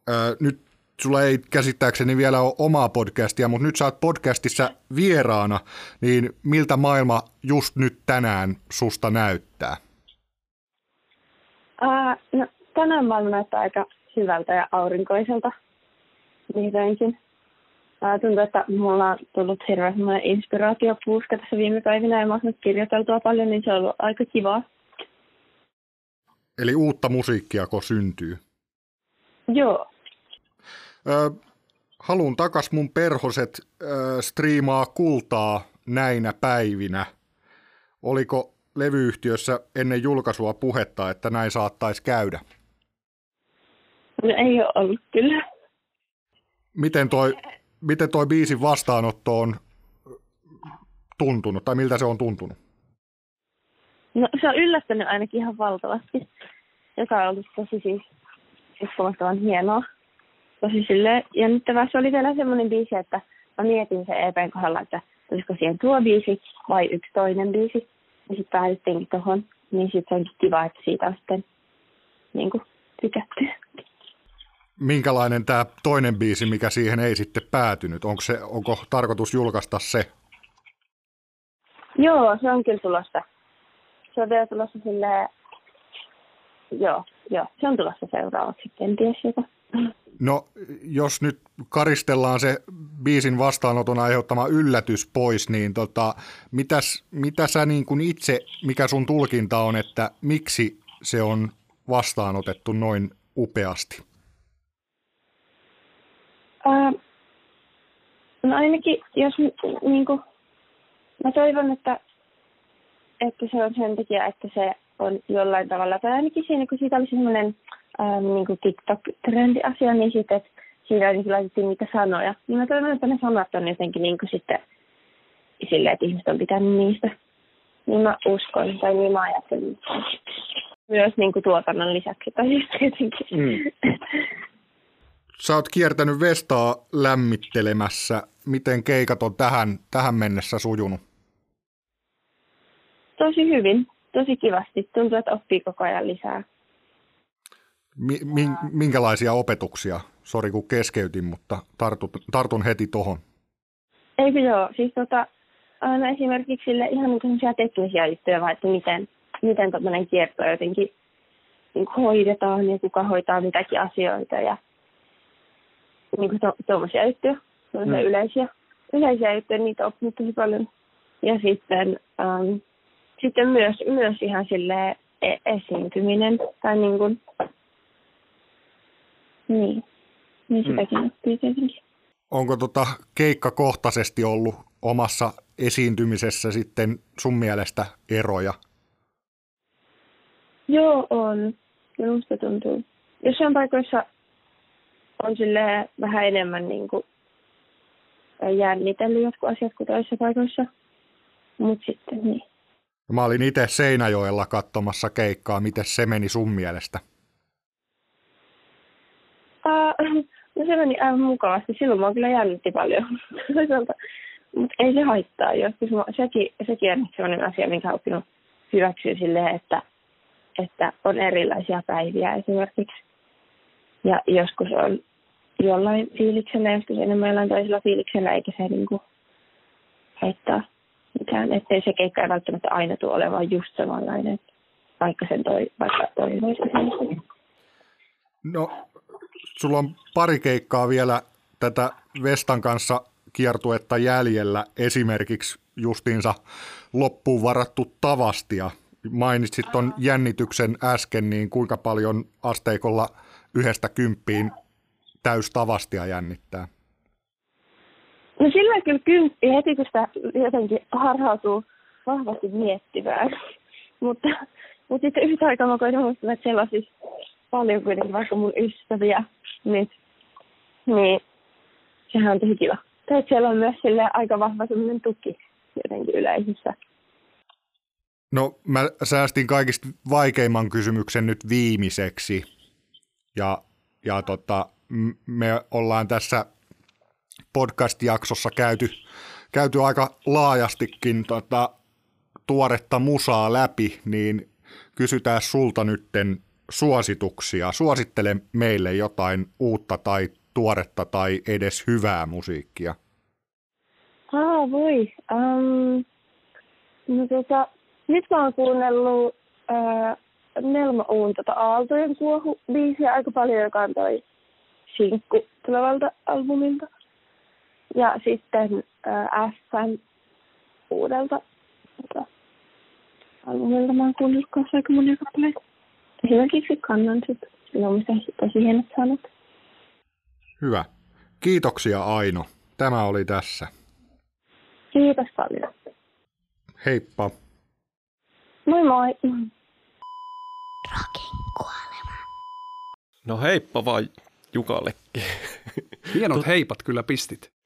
[SPEAKER 2] ää, nyt sulla ei käsittääkseni vielä ole omaa podcastia, mutta nyt oot podcastissa vieraana, niin miltä maailma just nyt tänään susta näyttää?
[SPEAKER 5] Uh, no, tänään maailma näyttää aika hyvältä ja aurinkoiselta vihdoinkin. Tuntuu, että mulla on tullut hirveän inspiraatiopuuska tässä viime päivinä ja mä oon kirjoiteltua paljon, niin se on ollut aika kivaa.
[SPEAKER 2] Eli uutta musiikkia, kun syntyy?
[SPEAKER 5] Joo,
[SPEAKER 2] Ö, haluun takas mun perhoset ö, striimaa kultaa näinä päivinä. Oliko levyyhtiössä ennen julkaisua puhetta, että näin saattaisi käydä?
[SPEAKER 5] no ei ole ollut kyllä.
[SPEAKER 2] Miten toi, miten toi biisin vastaanotto on tuntunut, tai miltä se on tuntunut?
[SPEAKER 5] No se on yllättänyt ainakin ihan valtavasti, joka on ollut tosi siis uskomattoman hienoa. Tosi silleen jännittävää. Se oli vielä semmoinen biisi, että mä mietin sen EPn kohdalla, että olisiko siihen tuo biisi vai yksi toinen biisi. Ja sitten päädyttiinkin tuohon, niin sitten se onkin kiva, että siitä on sitten niin kuin, tykätty.
[SPEAKER 2] Minkälainen tämä toinen biisi, mikä siihen ei sitten päätynyt? Onko, se, onko tarkoitus julkaista se?
[SPEAKER 5] Joo, se on kyllä tulossa. Se on vielä tulossa silleen, joo, joo, se on tulossa seuraavaksi kenties jopa.
[SPEAKER 2] No, jos nyt karistellaan se biisin vastaanoton aiheuttama yllätys pois, niin tota, mitäs, mitä sä niin kuin itse, mikä sun tulkinta on, että miksi se on vastaanotettu noin upeasti?
[SPEAKER 5] Ää, no ainakin, jos niin kuin, mä toivon, että, että se on sen takia, että se on jollain tavalla, tai ainakin siinä, kun siitä oli semmoinen ähm, niin kuin TikTok-trendi-asia, niin sitten, että siinä jotenkin laitettiin niitä sanoja. Niin mä toivon, että ne sanat on jotenkin niin kuin sitten silleen, että ihmiset on pitänyt niistä. Niin mä uskon, tai niin mä ajattelen. Myös niin kuin tuotannon lisäksi, tai just tietenkin. Mm.
[SPEAKER 2] Sä oot kiertänyt Vestaa lämmittelemässä. Miten keikat on tähän, tähän mennessä sujunut?
[SPEAKER 5] Tosi hyvin, tosi kivasti. Tuntuu, että oppii koko ajan lisää.
[SPEAKER 2] Mi- minkälaisia opetuksia? Sori kun keskeytin, mutta tartun, tartun heti tohon.
[SPEAKER 5] Eikö joo, siis tota, no esimerkiksi sille ihan niin teknisiä juttuja, vaan että miten, miten tämmöinen kierto jotenkin niin hoidetaan ja kuka hoitaa mitäkin asioita ja niin kuin tuommoisia juttuja, mm. yleisiä, yleisiä juttuja, niitä oppinut tosi paljon. Ja sitten, um, sitten myös, myös ihan sille e- esiintyminen tai niin kuin, niin, niin sitäkin mm. oppii tietenkin.
[SPEAKER 2] Onko tota keikkakohtaisesti ollut omassa esiintymisessä sitten sun mielestä eroja?
[SPEAKER 5] Joo, on. Minusta tuntuu. Jossain paikoissa on sille vähän enemmän niin kuin jännitellyt jotkut asiat kuin toisissa paikoissa. Mutta sitten niin.
[SPEAKER 2] Mä olin itse Seinäjoella katsomassa keikkaa. Miten se meni sun mielestä?
[SPEAKER 5] Uh, no se meni aivan mukavasti. Silloin mä kyllä jännitti paljon. Mutta ei se haittaa. Joskus mä, sekin, sekin on sellainen asia, minkä oppinut hyväksyä silleen, että, että on erilaisia päiviä esimerkiksi. Ja joskus on jollain fiiliksellä, joskus enemmän jollain toisella fiiliksellä, eikä se niinku haittaa mitään. Ettei se keikka ei välttämättä aina tule olemaan just samanlainen, vaikka sen toi, vaikka toivoisi
[SPEAKER 2] No, sulla on pari keikkaa vielä tätä Vestan kanssa kiertuetta jäljellä, esimerkiksi justiinsa loppuun varattu tavastia. Mainitsit tuon jännityksen äsken, niin kuinka paljon asteikolla yhdestä kymppiin täys tavastia jännittää?
[SPEAKER 5] No sillä kyllä kymppi heti, kun sitä jotenkin harhautuu vahvasti miettimään. mutta, mutta sitten yhtä aikaa mä muistaa, että siellä on siis paljon kuitenkin vaikka mun ystäviä, niin, niin sehän on tosi kiva. Tai siellä on myös sille aika vahva semmoinen tuki jotenkin yleisössä.
[SPEAKER 2] No mä säästin kaikista vaikeimman kysymyksen nyt viimeiseksi. Ja, ja tota, me ollaan tässä podcast-jaksossa käyty, käyty aika laajastikin tota, tuoretta musaa läpi, niin kysytään sulta nytten suosituksia. Suosittele meille jotain uutta tai tuoretta tai edes hyvää musiikkia.
[SPEAKER 5] Ah, voi. Um, no tota, nyt mä oon kuunnellut uh, Nelma Uun tota Aaltojen kuohu biisiä aika paljon, joka on toi sinkku tulevalta albumilta. Ja sitten äh, FN uudelta tota, albumilta mä oon kuunnellut kanssa aika monia kappaleita. Esimerkiksi kannan sit. Sillä on tosi hienot sanat.
[SPEAKER 2] Hyvä. Kiitoksia Aino. Tämä oli tässä.
[SPEAKER 5] Kiitos paljon.
[SPEAKER 2] Heippa.
[SPEAKER 5] Moi moi.
[SPEAKER 1] Rockin kuolema.
[SPEAKER 4] No heippa vaan Jukallekin.
[SPEAKER 3] Hienot heipat kyllä pistit.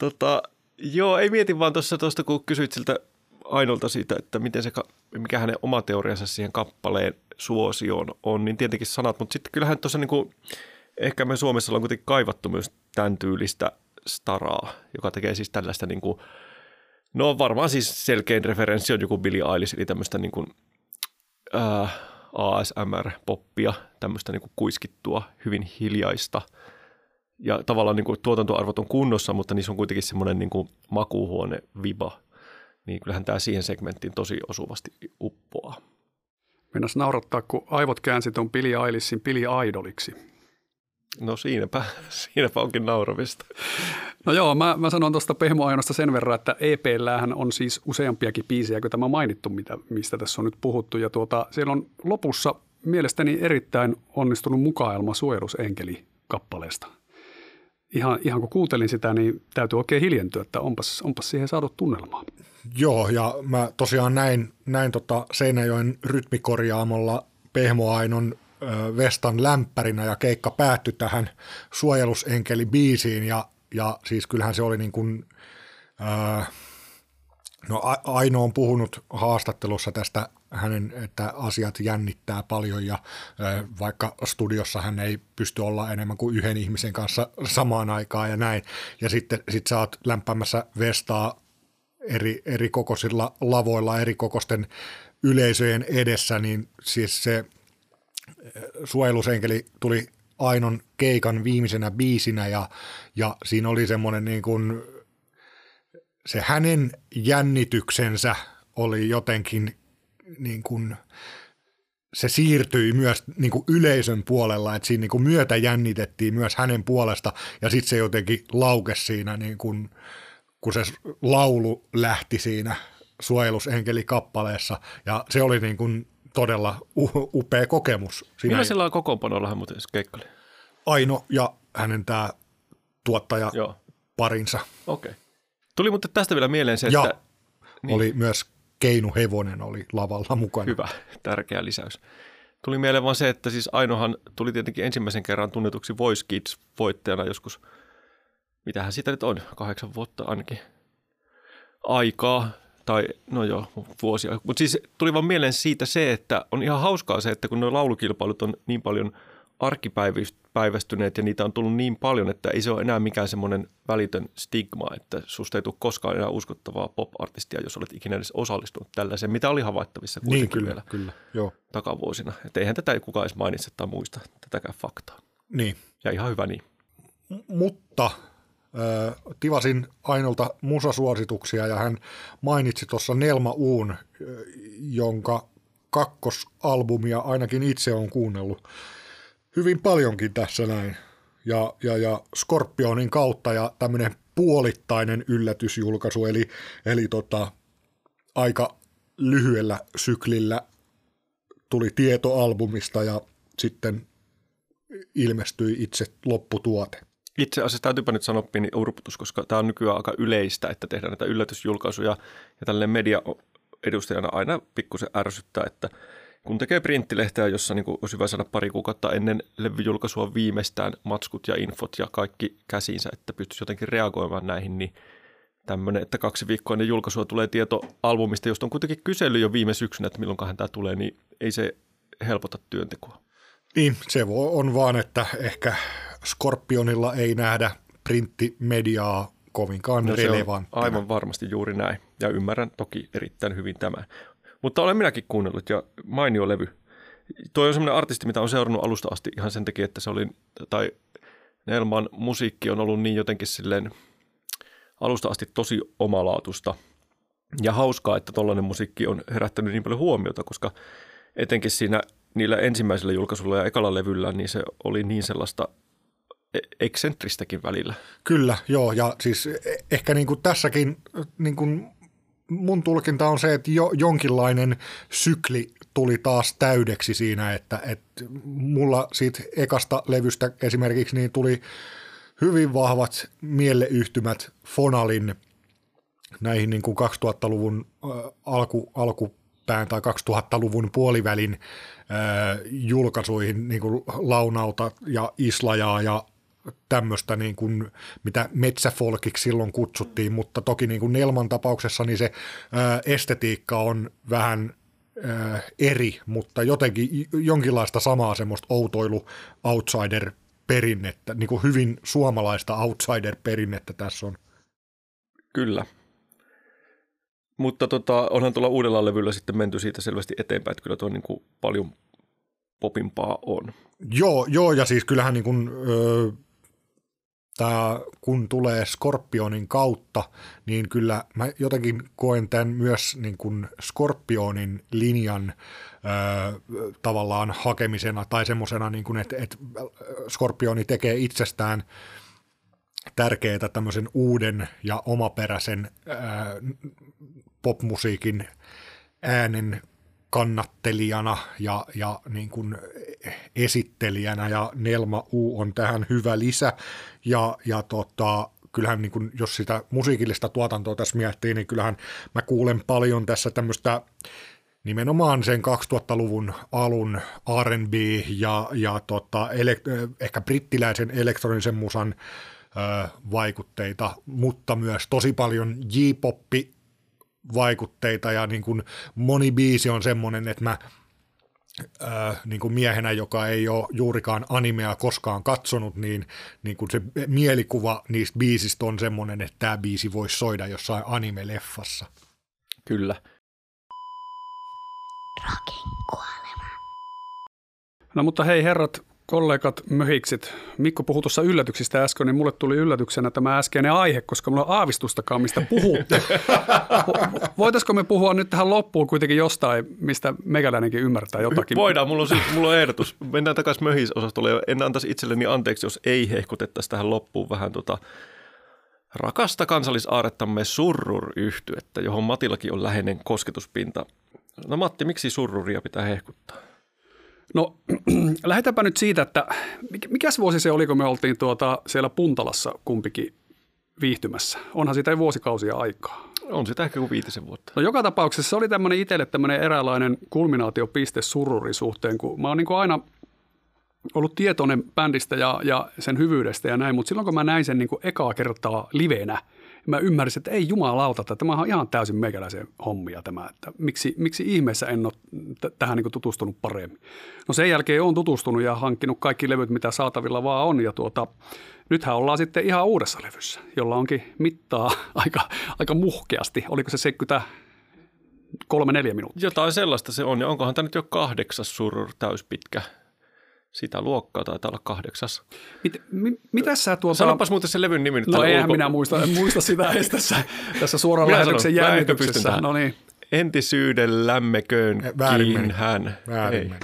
[SPEAKER 4] Tota, joo, ei mietin vaan tuossa, kun kysyit siltä Ainolta siitä, että miten se, mikä hänen oma teoriansa siihen kappaleen suosioon on, niin tietenkin sanat, mutta sitten kyllähän tuossa niin kuin, ehkä me Suomessa ollaan kuitenkin kaivattu myös tämän tyylistä staraa, joka tekee siis tällaista niin kuin, no varmaan siis selkein referenssi on joku Billie Eilish, eli tämmöistä niin kuin, äh, ASMR-poppia, tämmöistä niin kuin kuiskittua, hyvin hiljaista. Ja tavallaan niin kuin tuotantoarvot on kunnossa, mutta niissä on kuitenkin semmoinen niin kuin makuuhuone viba. Niin kyllähän tämä siihen segmenttiin tosi osuvasti uppoaa.
[SPEAKER 3] Mennäs naurattaa, kun aivot käänsi tuon Pili Ailissin Pili Idoliksi.
[SPEAKER 4] No siinäpä, siinäpä onkin nauravista.
[SPEAKER 3] No joo, mä, mä sanon tuosta Pehmo Ainosta sen verran, että EPllähän on siis useampiakin biisejä kuin tämä mainittu, mitä, mistä tässä on nyt puhuttu. Ja tuota, siellä on lopussa mielestäni erittäin onnistunut mukaelma suojelusenkeli kappaleesta. Ihan, ihan kun kuuntelin sitä, niin täytyy oikein hiljentyä, että onpas, onpas siihen saatu tunnelmaa.
[SPEAKER 2] Joo, ja mä tosiaan näin, näin tota Seinäjoen rytmikorjaamolla Pehmo Ainon Vestan lämpärinä ja keikka päättyi tähän suojelusenkeli-biisiin ja, ja siis kyllähän se oli niin kuin, ää, no Aino on puhunut haastattelussa tästä hänen, että asiat jännittää paljon ja vaikka studiossa hän ei pysty olla enemmän kuin yhden ihmisen kanssa samaan aikaan ja näin. Ja sitten sit sä oot lämpämässä Vestaa eri, eri kokoisilla lavoilla, eri kokoisten yleisöjen edessä, niin siis se – suojelusenkeli tuli Ainon keikan viimeisenä biisinä ja, ja siinä oli semmoinen niin kuin, se hänen jännityksensä oli jotenkin niin kuin, se siirtyi myös niin kuin yleisön puolella, että siinä niin kuin myötä jännitettiin myös hänen puolesta ja sitten se jotenkin laukesi siinä, niin kuin, kun se laulu lähti siinä suojelusenkeli kappaleessa ja se oli niin kuin todella upea kokemus.
[SPEAKER 4] Siinä sillä on kokoonpanolla hän muuten keikkaili?
[SPEAKER 2] Aino ja hänen tämä tuottaja Joo. parinsa.
[SPEAKER 4] Okei. Okay. Tuli mutta tästä vielä mieleen se,
[SPEAKER 2] Ja
[SPEAKER 4] että
[SPEAKER 2] niin. oli myös Keinu Hevonen oli lavalla mukana.
[SPEAKER 4] hyvä, tärkeä lisäys. Tuli mieleen vaan se, että siis Ainohan tuli tietenkin ensimmäisen kerran tunnetuksi Voice Kids-voittajana joskus, mitähän siitä nyt on, kahdeksan vuotta ainakin aikaa, tai no joo, vuosia. Mutta siis tuli vaan mieleen siitä se, että on ihan hauskaa se, että kun nuo laulukilpailut on niin paljon arkipäivästyneet ja niitä on tullut niin paljon, että ei se ole enää mikään semmoinen välitön stigma, että susta ei tule koskaan enää uskottavaa pop-artistia, jos olet ikinä edes osallistunut tällaiseen, mitä oli havaittavissa kuitenkin
[SPEAKER 2] Niin, kyllä,
[SPEAKER 4] vielä
[SPEAKER 2] kyllä, joo.
[SPEAKER 4] takavuosina. Että eihän tätä kukaan edes mainitse tai muista tätäkään faktaa.
[SPEAKER 2] Niin.
[SPEAKER 4] Ja ihan hyvä niin.
[SPEAKER 2] Mutta äh, tivasin Ainolta musasuosituksia ja hän mainitsi tuossa Nelma Uun, jonka kakkosalbumia ainakin itse on kuunnellut hyvin paljonkin tässä näin. Ja, ja, ja Scorpionin kautta ja tämmöinen puolittainen yllätysjulkaisu, eli, eli tota, aika lyhyellä syklillä tuli tieto albumista ja sitten ilmestyi itse lopputuote.
[SPEAKER 4] Itse asiassa täytyypä nyt sanoa pieni urputus, koska tämä on nykyään aika yleistä, että tehdään näitä yllätysjulkaisuja ja tällainen media edustajana aina pikkusen ärsyttää, että kun tekee printtilehteä, jossa niin olisi hyvä saada pari kuukautta ennen levyjulkaisua viimeistään matskut ja infot ja kaikki käsiinsä, että pystyisi jotenkin reagoimaan näihin, niin tämmöinen, että kaksi viikkoa ennen julkaisua tulee tieto albumista, josta on kuitenkin kysely jo viime syksynä, että milloinkahan tämä tulee, niin ei se helpota työntekoa.
[SPEAKER 2] Niin, se on vaan, että ehkä Scorpionilla ei nähdä printtimediaa kovinkaan
[SPEAKER 4] No
[SPEAKER 2] relevanttina.
[SPEAKER 4] aivan varmasti juuri näin, ja ymmärrän toki erittäin hyvin tämän. Mutta olen minäkin kuunnellut, ja mainio levy. Tuo on semmoinen artisti, mitä on seurannut alusta asti ihan sen takia, että se oli, tai Nelman musiikki on ollut niin jotenkin silleen alusta asti tosi omalaatusta. Ja hauskaa, että tollainen musiikki on herättänyt niin paljon huomiota, koska etenkin siinä niillä ensimmäisillä julkaisuilla ja ekalla levyllä, niin se oli niin sellaista e- eksentristäkin välillä.
[SPEAKER 2] Kyllä, joo, ja siis ehkä niin kuin tässäkin niin kuin mun tulkinta on se, että jo, jonkinlainen sykli tuli taas täydeksi siinä, että, että mulla siitä ekasta levystä esimerkiksi niin tuli hyvin vahvat mieleyhtymät Fonalin näihin niin kuin 2000-luvun äh, alku, alkupään tai 2000-luvun puolivälin äh, julkaisuihin niin kuin Launauta ja Islajaa ja tämmöistä, niin kuin, mitä metsäfolkiksi silloin kutsuttiin, mutta toki niin kuin Nelman tapauksessa niin se ää, estetiikka on vähän ää, eri, mutta jotenkin jonkinlaista samaa semmoista outoilu outsider perinnettä, niin kuin hyvin suomalaista outsider-perinnettä tässä on.
[SPEAKER 4] Kyllä. Mutta tota, onhan tuolla uudella levyllä sitten menty siitä selvästi eteenpäin, että kyllä tuo niin kuin paljon popimpaa on.
[SPEAKER 2] Joo, joo ja siis kyllähän niin kuin, öö, tää, kun tulee Skorpionin kautta, niin kyllä mä jotenkin koen tämän myös niin kuin Skorpionin linjan öö, tavallaan hakemisena tai semmoisena, niin että, että Skorpioni tekee itsestään tärkeää tämmöisen uuden ja omaperäisen ää, popmusiikin äänen kannattelijana ja, ja niin kuin esittelijänä ja Nelma U on tähän hyvä lisä. Ja, ja tota, kyllähän niin kuin, jos sitä musiikillista tuotantoa tässä miettii, niin kyllähän mä kuulen paljon tässä tämmöistä nimenomaan sen 2000-luvun alun R&B ja, ja tota, elek- ehkä brittiläisen elektronisen musan ö, vaikutteita, mutta myös tosi paljon J-poppi vaikutteita ja niin kuin moni biisi on semmoinen, että mä äh, niin kuin miehenä, joka ei ole juurikaan animea koskaan katsonut, niin, niin kuin se mielikuva niistä biisistä on semmoinen, että tämä biisi voisi soida jossain anime-leffassa.
[SPEAKER 4] Kyllä.
[SPEAKER 1] Rockin kuolema.
[SPEAKER 3] No mutta hei herrat, kollegat, möhiksit. Mikko puhui tuossa yllätyksistä äsken, niin mulle tuli yllätyksenä tämä äskeinen aihe, koska mulla on aavistustakaan, mistä puhutte. Vo- Voitaisiko me puhua nyt tähän loppuun kuitenkin jostain, mistä mekäläinenkin ymmärtää jotakin?
[SPEAKER 4] Voidaan, mulla on, siitä, mulla on ehdotus. Mennään takaisin möhisosastolle en antaisi itselleni anteeksi, jos ei hehkutettaisi tähän loppuun vähän tota rakasta kansallisaarettamme surrur yhtyettä, johon Matillakin on läheinen kosketuspinta. No Matti, miksi surruria pitää hehkuttaa?
[SPEAKER 3] No lähdetäänpä nyt siitä, että mik- mikäs vuosi se oli, kun me oltiin tuota siellä Puntalassa kumpikin viihtymässä. Onhan siitä jo vuosikausia aikaa.
[SPEAKER 4] On sitä ehkä kuin viitisen vuotta.
[SPEAKER 3] No joka tapauksessa se oli tämmöinen itselle tämmöinen eräänlainen kulminaatiopiste sururin suhteen, kun mä oon niin aina ollut tietoinen bändistä ja, ja sen hyvyydestä ja näin, mutta silloin kun mä näin sen niin ekaa kertaa livenä, mä ymmärsin, että ei jumalauta, että tämä on ihan täysin meikäläisen hommia tämä, että miksi, miksi ihmeessä en ole t- tähän niin tutustunut paremmin. No sen jälkeen olen tutustunut ja hankkinut kaikki levyt, mitä saatavilla vaan on ja tuota, nythän ollaan sitten ihan uudessa levyssä, jolla onkin mittaa aika, aika muhkeasti. Oliko se 70 kolme neljä minuuttia?
[SPEAKER 4] Jotain sellaista se on, ja onkohan tämä nyt jo kahdeksas surur täyspitkä. Sitä luokkaa taitaa olla kahdeksas.
[SPEAKER 3] Mit, mi, mitä sä tuota...
[SPEAKER 4] Sanopas muuten se levyn nimi nyt.
[SPEAKER 3] No eihän
[SPEAKER 4] ulko-
[SPEAKER 3] minä muista, en muista sitä edes tässä, tässä suoran
[SPEAKER 4] Minä
[SPEAKER 3] lähetyksen
[SPEAKER 4] sanon,
[SPEAKER 3] jännityksessä. No niin.
[SPEAKER 4] Entisyydellämmeköön
[SPEAKER 2] Väärin meni.
[SPEAKER 4] hän.
[SPEAKER 2] Väärin
[SPEAKER 4] Ei.
[SPEAKER 2] meni.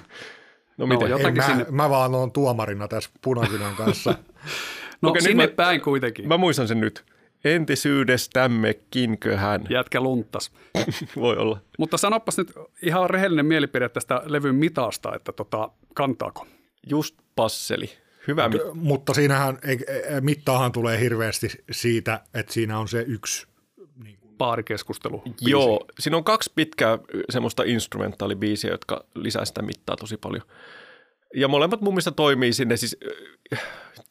[SPEAKER 4] No miten?
[SPEAKER 2] En
[SPEAKER 3] Jotakin
[SPEAKER 2] mä,
[SPEAKER 3] sinne-
[SPEAKER 2] mä vaan oon tuomarina tässä punakynän kanssa.
[SPEAKER 3] No
[SPEAKER 4] Okei,
[SPEAKER 3] sinne
[SPEAKER 4] mä-
[SPEAKER 3] päin kuitenkin.
[SPEAKER 4] Mä muistan sen nyt. Entisyydestämmekinkö hän?
[SPEAKER 3] Jätkä lunttas.
[SPEAKER 4] Voi olla.
[SPEAKER 3] Mutta sanopas nyt ihan rehellinen mielipide tästä levyn mitasta, että tota, kantaako?
[SPEAKER 4] Just passeli. Hyvä mit-
[SPEAKER 2] Mutta siinähän, ei- ei- mittaahan tulee hirveästi siitä, että siinä on se yksi.
[SPEAKER 3] Baarikeskustelu.
[SPEAKER 4] Joo, siinä on kaksi pitkää semmoista instrumentaalibiisiä, jotka lisää sitä mittaa tosi paljon. Ja molemmat mun mielestä toimii sinne, siis äh,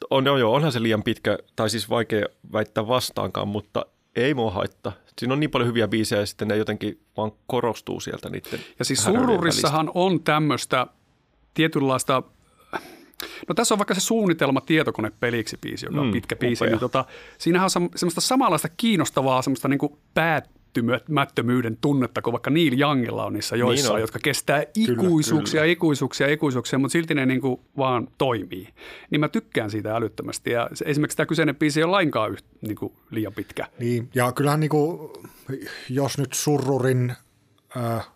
[SPEAKER 4] on, on, joo, onhan se liian pitkä, tai siis vaikea väittää vastaankaan, mutta ei mua haittaa. Siinä on niin paljon hyviä biisejä ja sitten ne jotenkin vaan korostuu sieltä niiden
[SPEAKER 3] Ja siis sururissahan on tämmöistä tietynlaista, no tässä on vaikka se suunnitelma tietokonepeliksi biisi, joka on
[SPEAKER 4] Mm,
[SPEAKER 3] pitkä biisi,
[SPEAKER 4] upea.
[SPEAKER 3] niin tota, siinähän on semmoista samanlaista kiinnostavaa, semmoista niin päättymättömyyden tunnetta, kun vaikka Neil Youngilla on niissä joissa,
[SPEAKER 4] on.
[SPEAKER 3] jotka kestää ikuisuuksia, ikuisuuksia, ikuisuuksia, mutta silti ne niin kuin vaan toimii. Niin mä tykkään siitä älyttömästi ja esimerkiksi tämä kyseinen biisi ei ole lainkaan yht, niin kuin liian pitkä.
[SPEAKER 2] Niin, ja kyllähän niinku, jos nyt surrurin äh,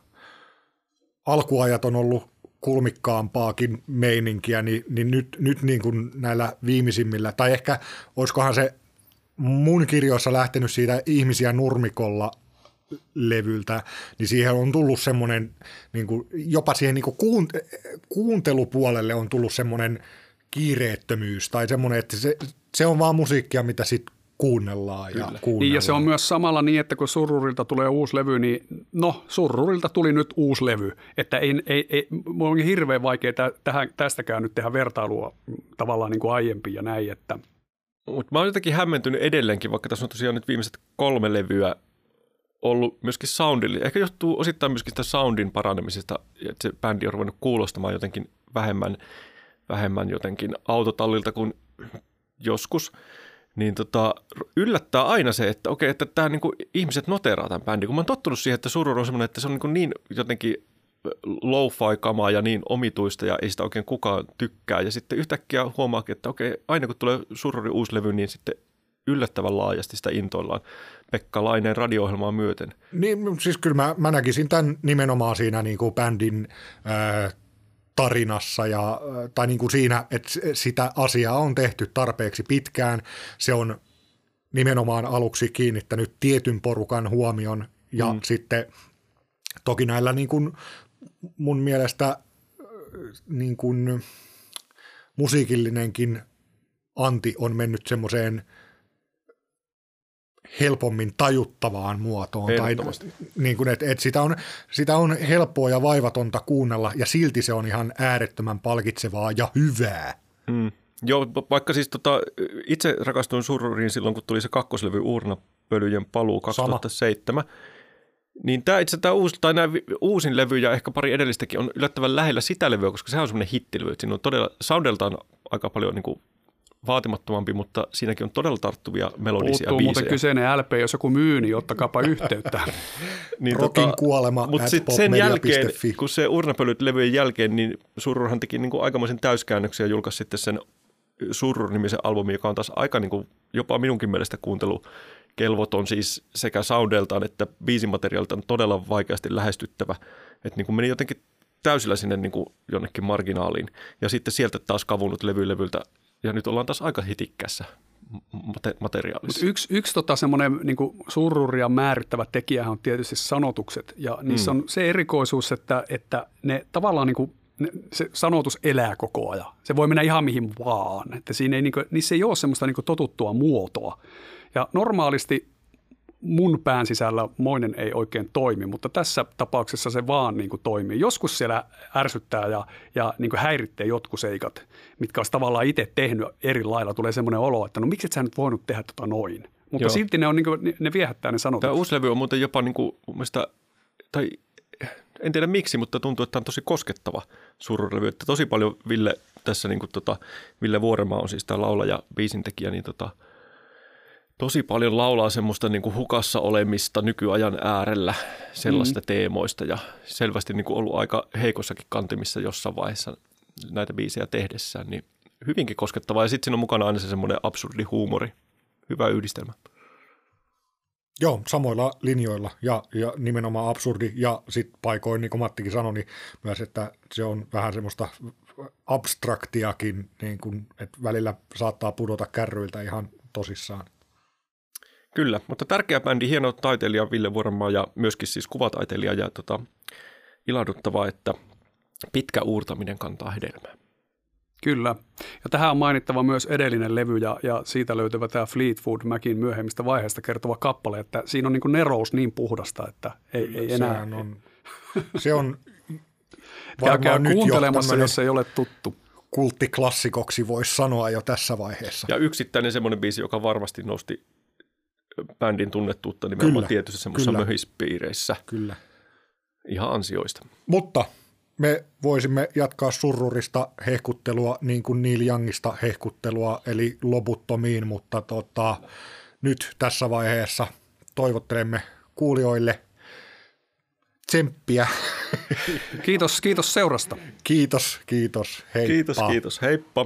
[SPEAKER 2] alkuajat on ollut kulmikkaampaakin meininkiä, niin, niin nyt, nyt niin kuin näillä viimeisimmillä, tai ehkä olisikohan se mun kirjoissa lähtenyt siitä ihmisiä nurmikolla levyltä, niin siihen on tullut semmoinen, niin kuin, jopa siihen niin kuin kuun, kuuntelupuolelle on tullut semmoinen kiireettömyys tai semmoinen, että se, se on vaan musiikkia, mitä sitten kuunnellaan ja kuunnellaan.
[SPEAKER 3] Niin ja se on myös samalla niin, että kun Surrurilta tulee uusi levy, niin no Surrurilta tuli nyt uusi levy. Että ei, ei, ei mulla on hirveän vaikea tä, tähän, tästäkään nyt tehdä vertailua tavallaan niin kuin aiempiin ja näin, että
[SPEAKER 4] Mutta mä oon jotenkin hämmentynyt edelleenkin, vaikka tässä on tosiaan nyt viimeiset kolme levyä ollut myöskin soundille. Ehkä johtuu osittain myöskin sitä soundin paranemisesta, että se bändi on ruvennut kuulostamaan jotenkin vähemmän, vähemmän jotenkin autotallilta kuin joskus. Niin tota, yllättää aina se, että okei, että tämä niinku, ihmiset noteraa tämän bändin. Kun mä oon tottunut siihen, että Surur on semmoinen, että se on niin, niin jotenkin lo-fi-kamaa ja niin omituista ja ei sitä oikein kukaan tykkää. Ja sitten yhtäkkiä huomaakin, että okei, aina kun tulee Sururin uusi levy, niin sitten yllättävän laajasti sitä intoillaan Pekka Laineen radio-ohjelmaa myöten.
[SPEAKER 2] Niin, siis kyllä mä, mä näkisin tämän nimenomaan siinä niin kuin bändin ää, tarinassa ja, tai niin kuin siinä, että sitä asiaa on tehty tarpeeksi pitkään. Se on nimenomaan aluksi kiinnittänyt tietyn porukan huomion ja mm. sitten toki näillä niin kuin mun mielestä niin kuin musiikillinenkin anti on mennyt semmoiseen helpommin tajuttavaan muotoon. Tai, niin kuin, että, että sitä, on, sitä on helppoa ja vaivatonta kuunnella ja silti se on ihan äärettömän palkitsevaa ja hyvää.
[SPEAKER 4] Mm. Joo, va- vaikka siis tota, itse rakastuin Sururiin silloin, kun tuli se kakkoslevy Uurnapölyjen paluu 2007. Niin tämä itse tämä uusi, tai nämä uusin levy ja ehkä pari edellistäkin on yllättävän lähellä sitä levyä, koska sehän on semmoinen hittilevy. Siinä on todella, soundeltaan aika paljon niin kuin vaatimattomampi, mutta siinäkin on todella tarttuvia melodisia
[SPEAKER 3] puuttuu muuten
[SPEAKER 4] biisejä.
[SPEAKER 3] kyseinen LP, jos joku myy, niin ottakaapa yhteyttä.
[SPEAKER 4] Niin
[SPEAKER 2] Rockin kuolema
[SPEAKER 4] Mutta
[SPEAKER 2] at
[SPEAKER 4] sitten sen jälkeen, kun se Urnapölyt levyjen jälkeen, niin Sururhan teki niin kuin aikamoisen täyskäännöksen ja julkaisi sitten sen Surur-nimisen albumin, joka on taas aika niin kuin, jopa minunkin mielestä kuuntelukelvoton siis sekä soundeltaan että biisimateriaaliltaan todella vaikeasti lähestyttävä. Että niin kuin meni jotenkin täysillä sinne niin kuin jonnekin marginaaliin. Ja sitten sieltä taas kavunut levylevyltä ja nyt ollaan taas aika hitikkässä mate- materiaalissa.
[SPEAKER 3] Mut yksi yksi tota semmoinen niin surruria määrittävä tekijä on tietysti sanotukset. Ja niissä mm. on se erikoisuus, että, että ne tavallaan niin kuin se sanotus elää koko ajan. Se voi mennä ihan mihin vaan. Että siinä ei, niin kuin, niissä ei ole semmoista niin totuttua muotoa. Ja normaalisti mun pään sisällä moinen ei oikein toimi, mutta tässä tapauksessa se vaan niin kuin toimii. Joskus siellä ärsyttää ja, ja niin kuin häiritsee jotkut seikat, mitkä olisi tavallaan itse tehnyt eri lailla. Tulee semmoinen olo, että no miksi et sä nyt voinut tehdä tota noin. Mutta Joo. silti ne, on, niin kuin, ne viehättää ne sanot.
[SPEAKER 4] Tämä uusi levy on muuten jopa niin kuin, mielestä, tai en tiedä miksi, mutta tuntuu, että tämä on tosi koskettava surulevy. Että tosi paljon Ville tässä, niin kuin, tota, Ville Vuoremaa on siis tämä laulaja, biisintekijä, niin tota, tosi paljon laulaa semmoista niin kuin hukassa olemista nykyajan äärellä sellaista mm. teemoista ja selvästi niin kuin ollut aika heikossakin kantimissa jossain vaiheessa näitä biisejä tehdessään, niin hyvinkin koskettavaa. Ja sitten siinä on mukana aina se semmoinen absurdi huumori. Hyvä yhdistelmä.
[SPEAKER 2] Joo, samoilla linjoilla ja, ja nimenomaan absurdi ja sitten paikoin, niin kuin Mattikin sanoi, niin myös, että se on vähän semmoista abstraktiakin, niin kuin, että välillä saattaa pudota kärryiltä ihan tosissaan.
[SPEAKER 4] Kyllä, mutta tärkeä bändi, hieno taiteilija Ville Vuorenmaa ja myöskin siis kuvataiteilija ja tota, ilahduttavaa, että pitkä uurtaminen kantaa hedelmää.
[SPEAKER 3] Kyllä. Ja tähän on mainittava myös edellinen levy ja, ja siitä löytyvä tämä Fleetwood Macin myöhemmistä vaiheista kertova kappale, että siinä on niin kuin nerous niin puhdasta, että ei, ei enää...
[SPEAKER 2] on, se on
[SPEAKER 3] varmaan nyt kuuntelemassa, jo jos ei ole tuttu.
[SPEAKER 2] Kulttiklassikoksi voisi sanoa jo tässä vaiheessa.
[SPEAKER 4] Ja yksittäinen semmoinen biisi, joka varmasti nosti bändin tunnettuutta nimenomaan kyllä, tietyissä semmoisissa möhispiireissä.
[SPEAKER 2] Kyllä.
[SPEAKER 4] Ihan ansioista.
[SPEAKER 2] Mutta me voisimme jatkaa surrurista hehkuttelua niin kuin Neil Youngista hehkuttelua, eli loputtomiin, mutta tota, nyt tässä vaiheessa toivottelemme kuulijoille tsemppiä.
[SPEAKER 3] Kiitos, kiitos seurasta.
[SPEAKER 2] Kiitos, kiitos. Heippa.
[SPEAKER 4] Kiitos, kiitos. Heippa.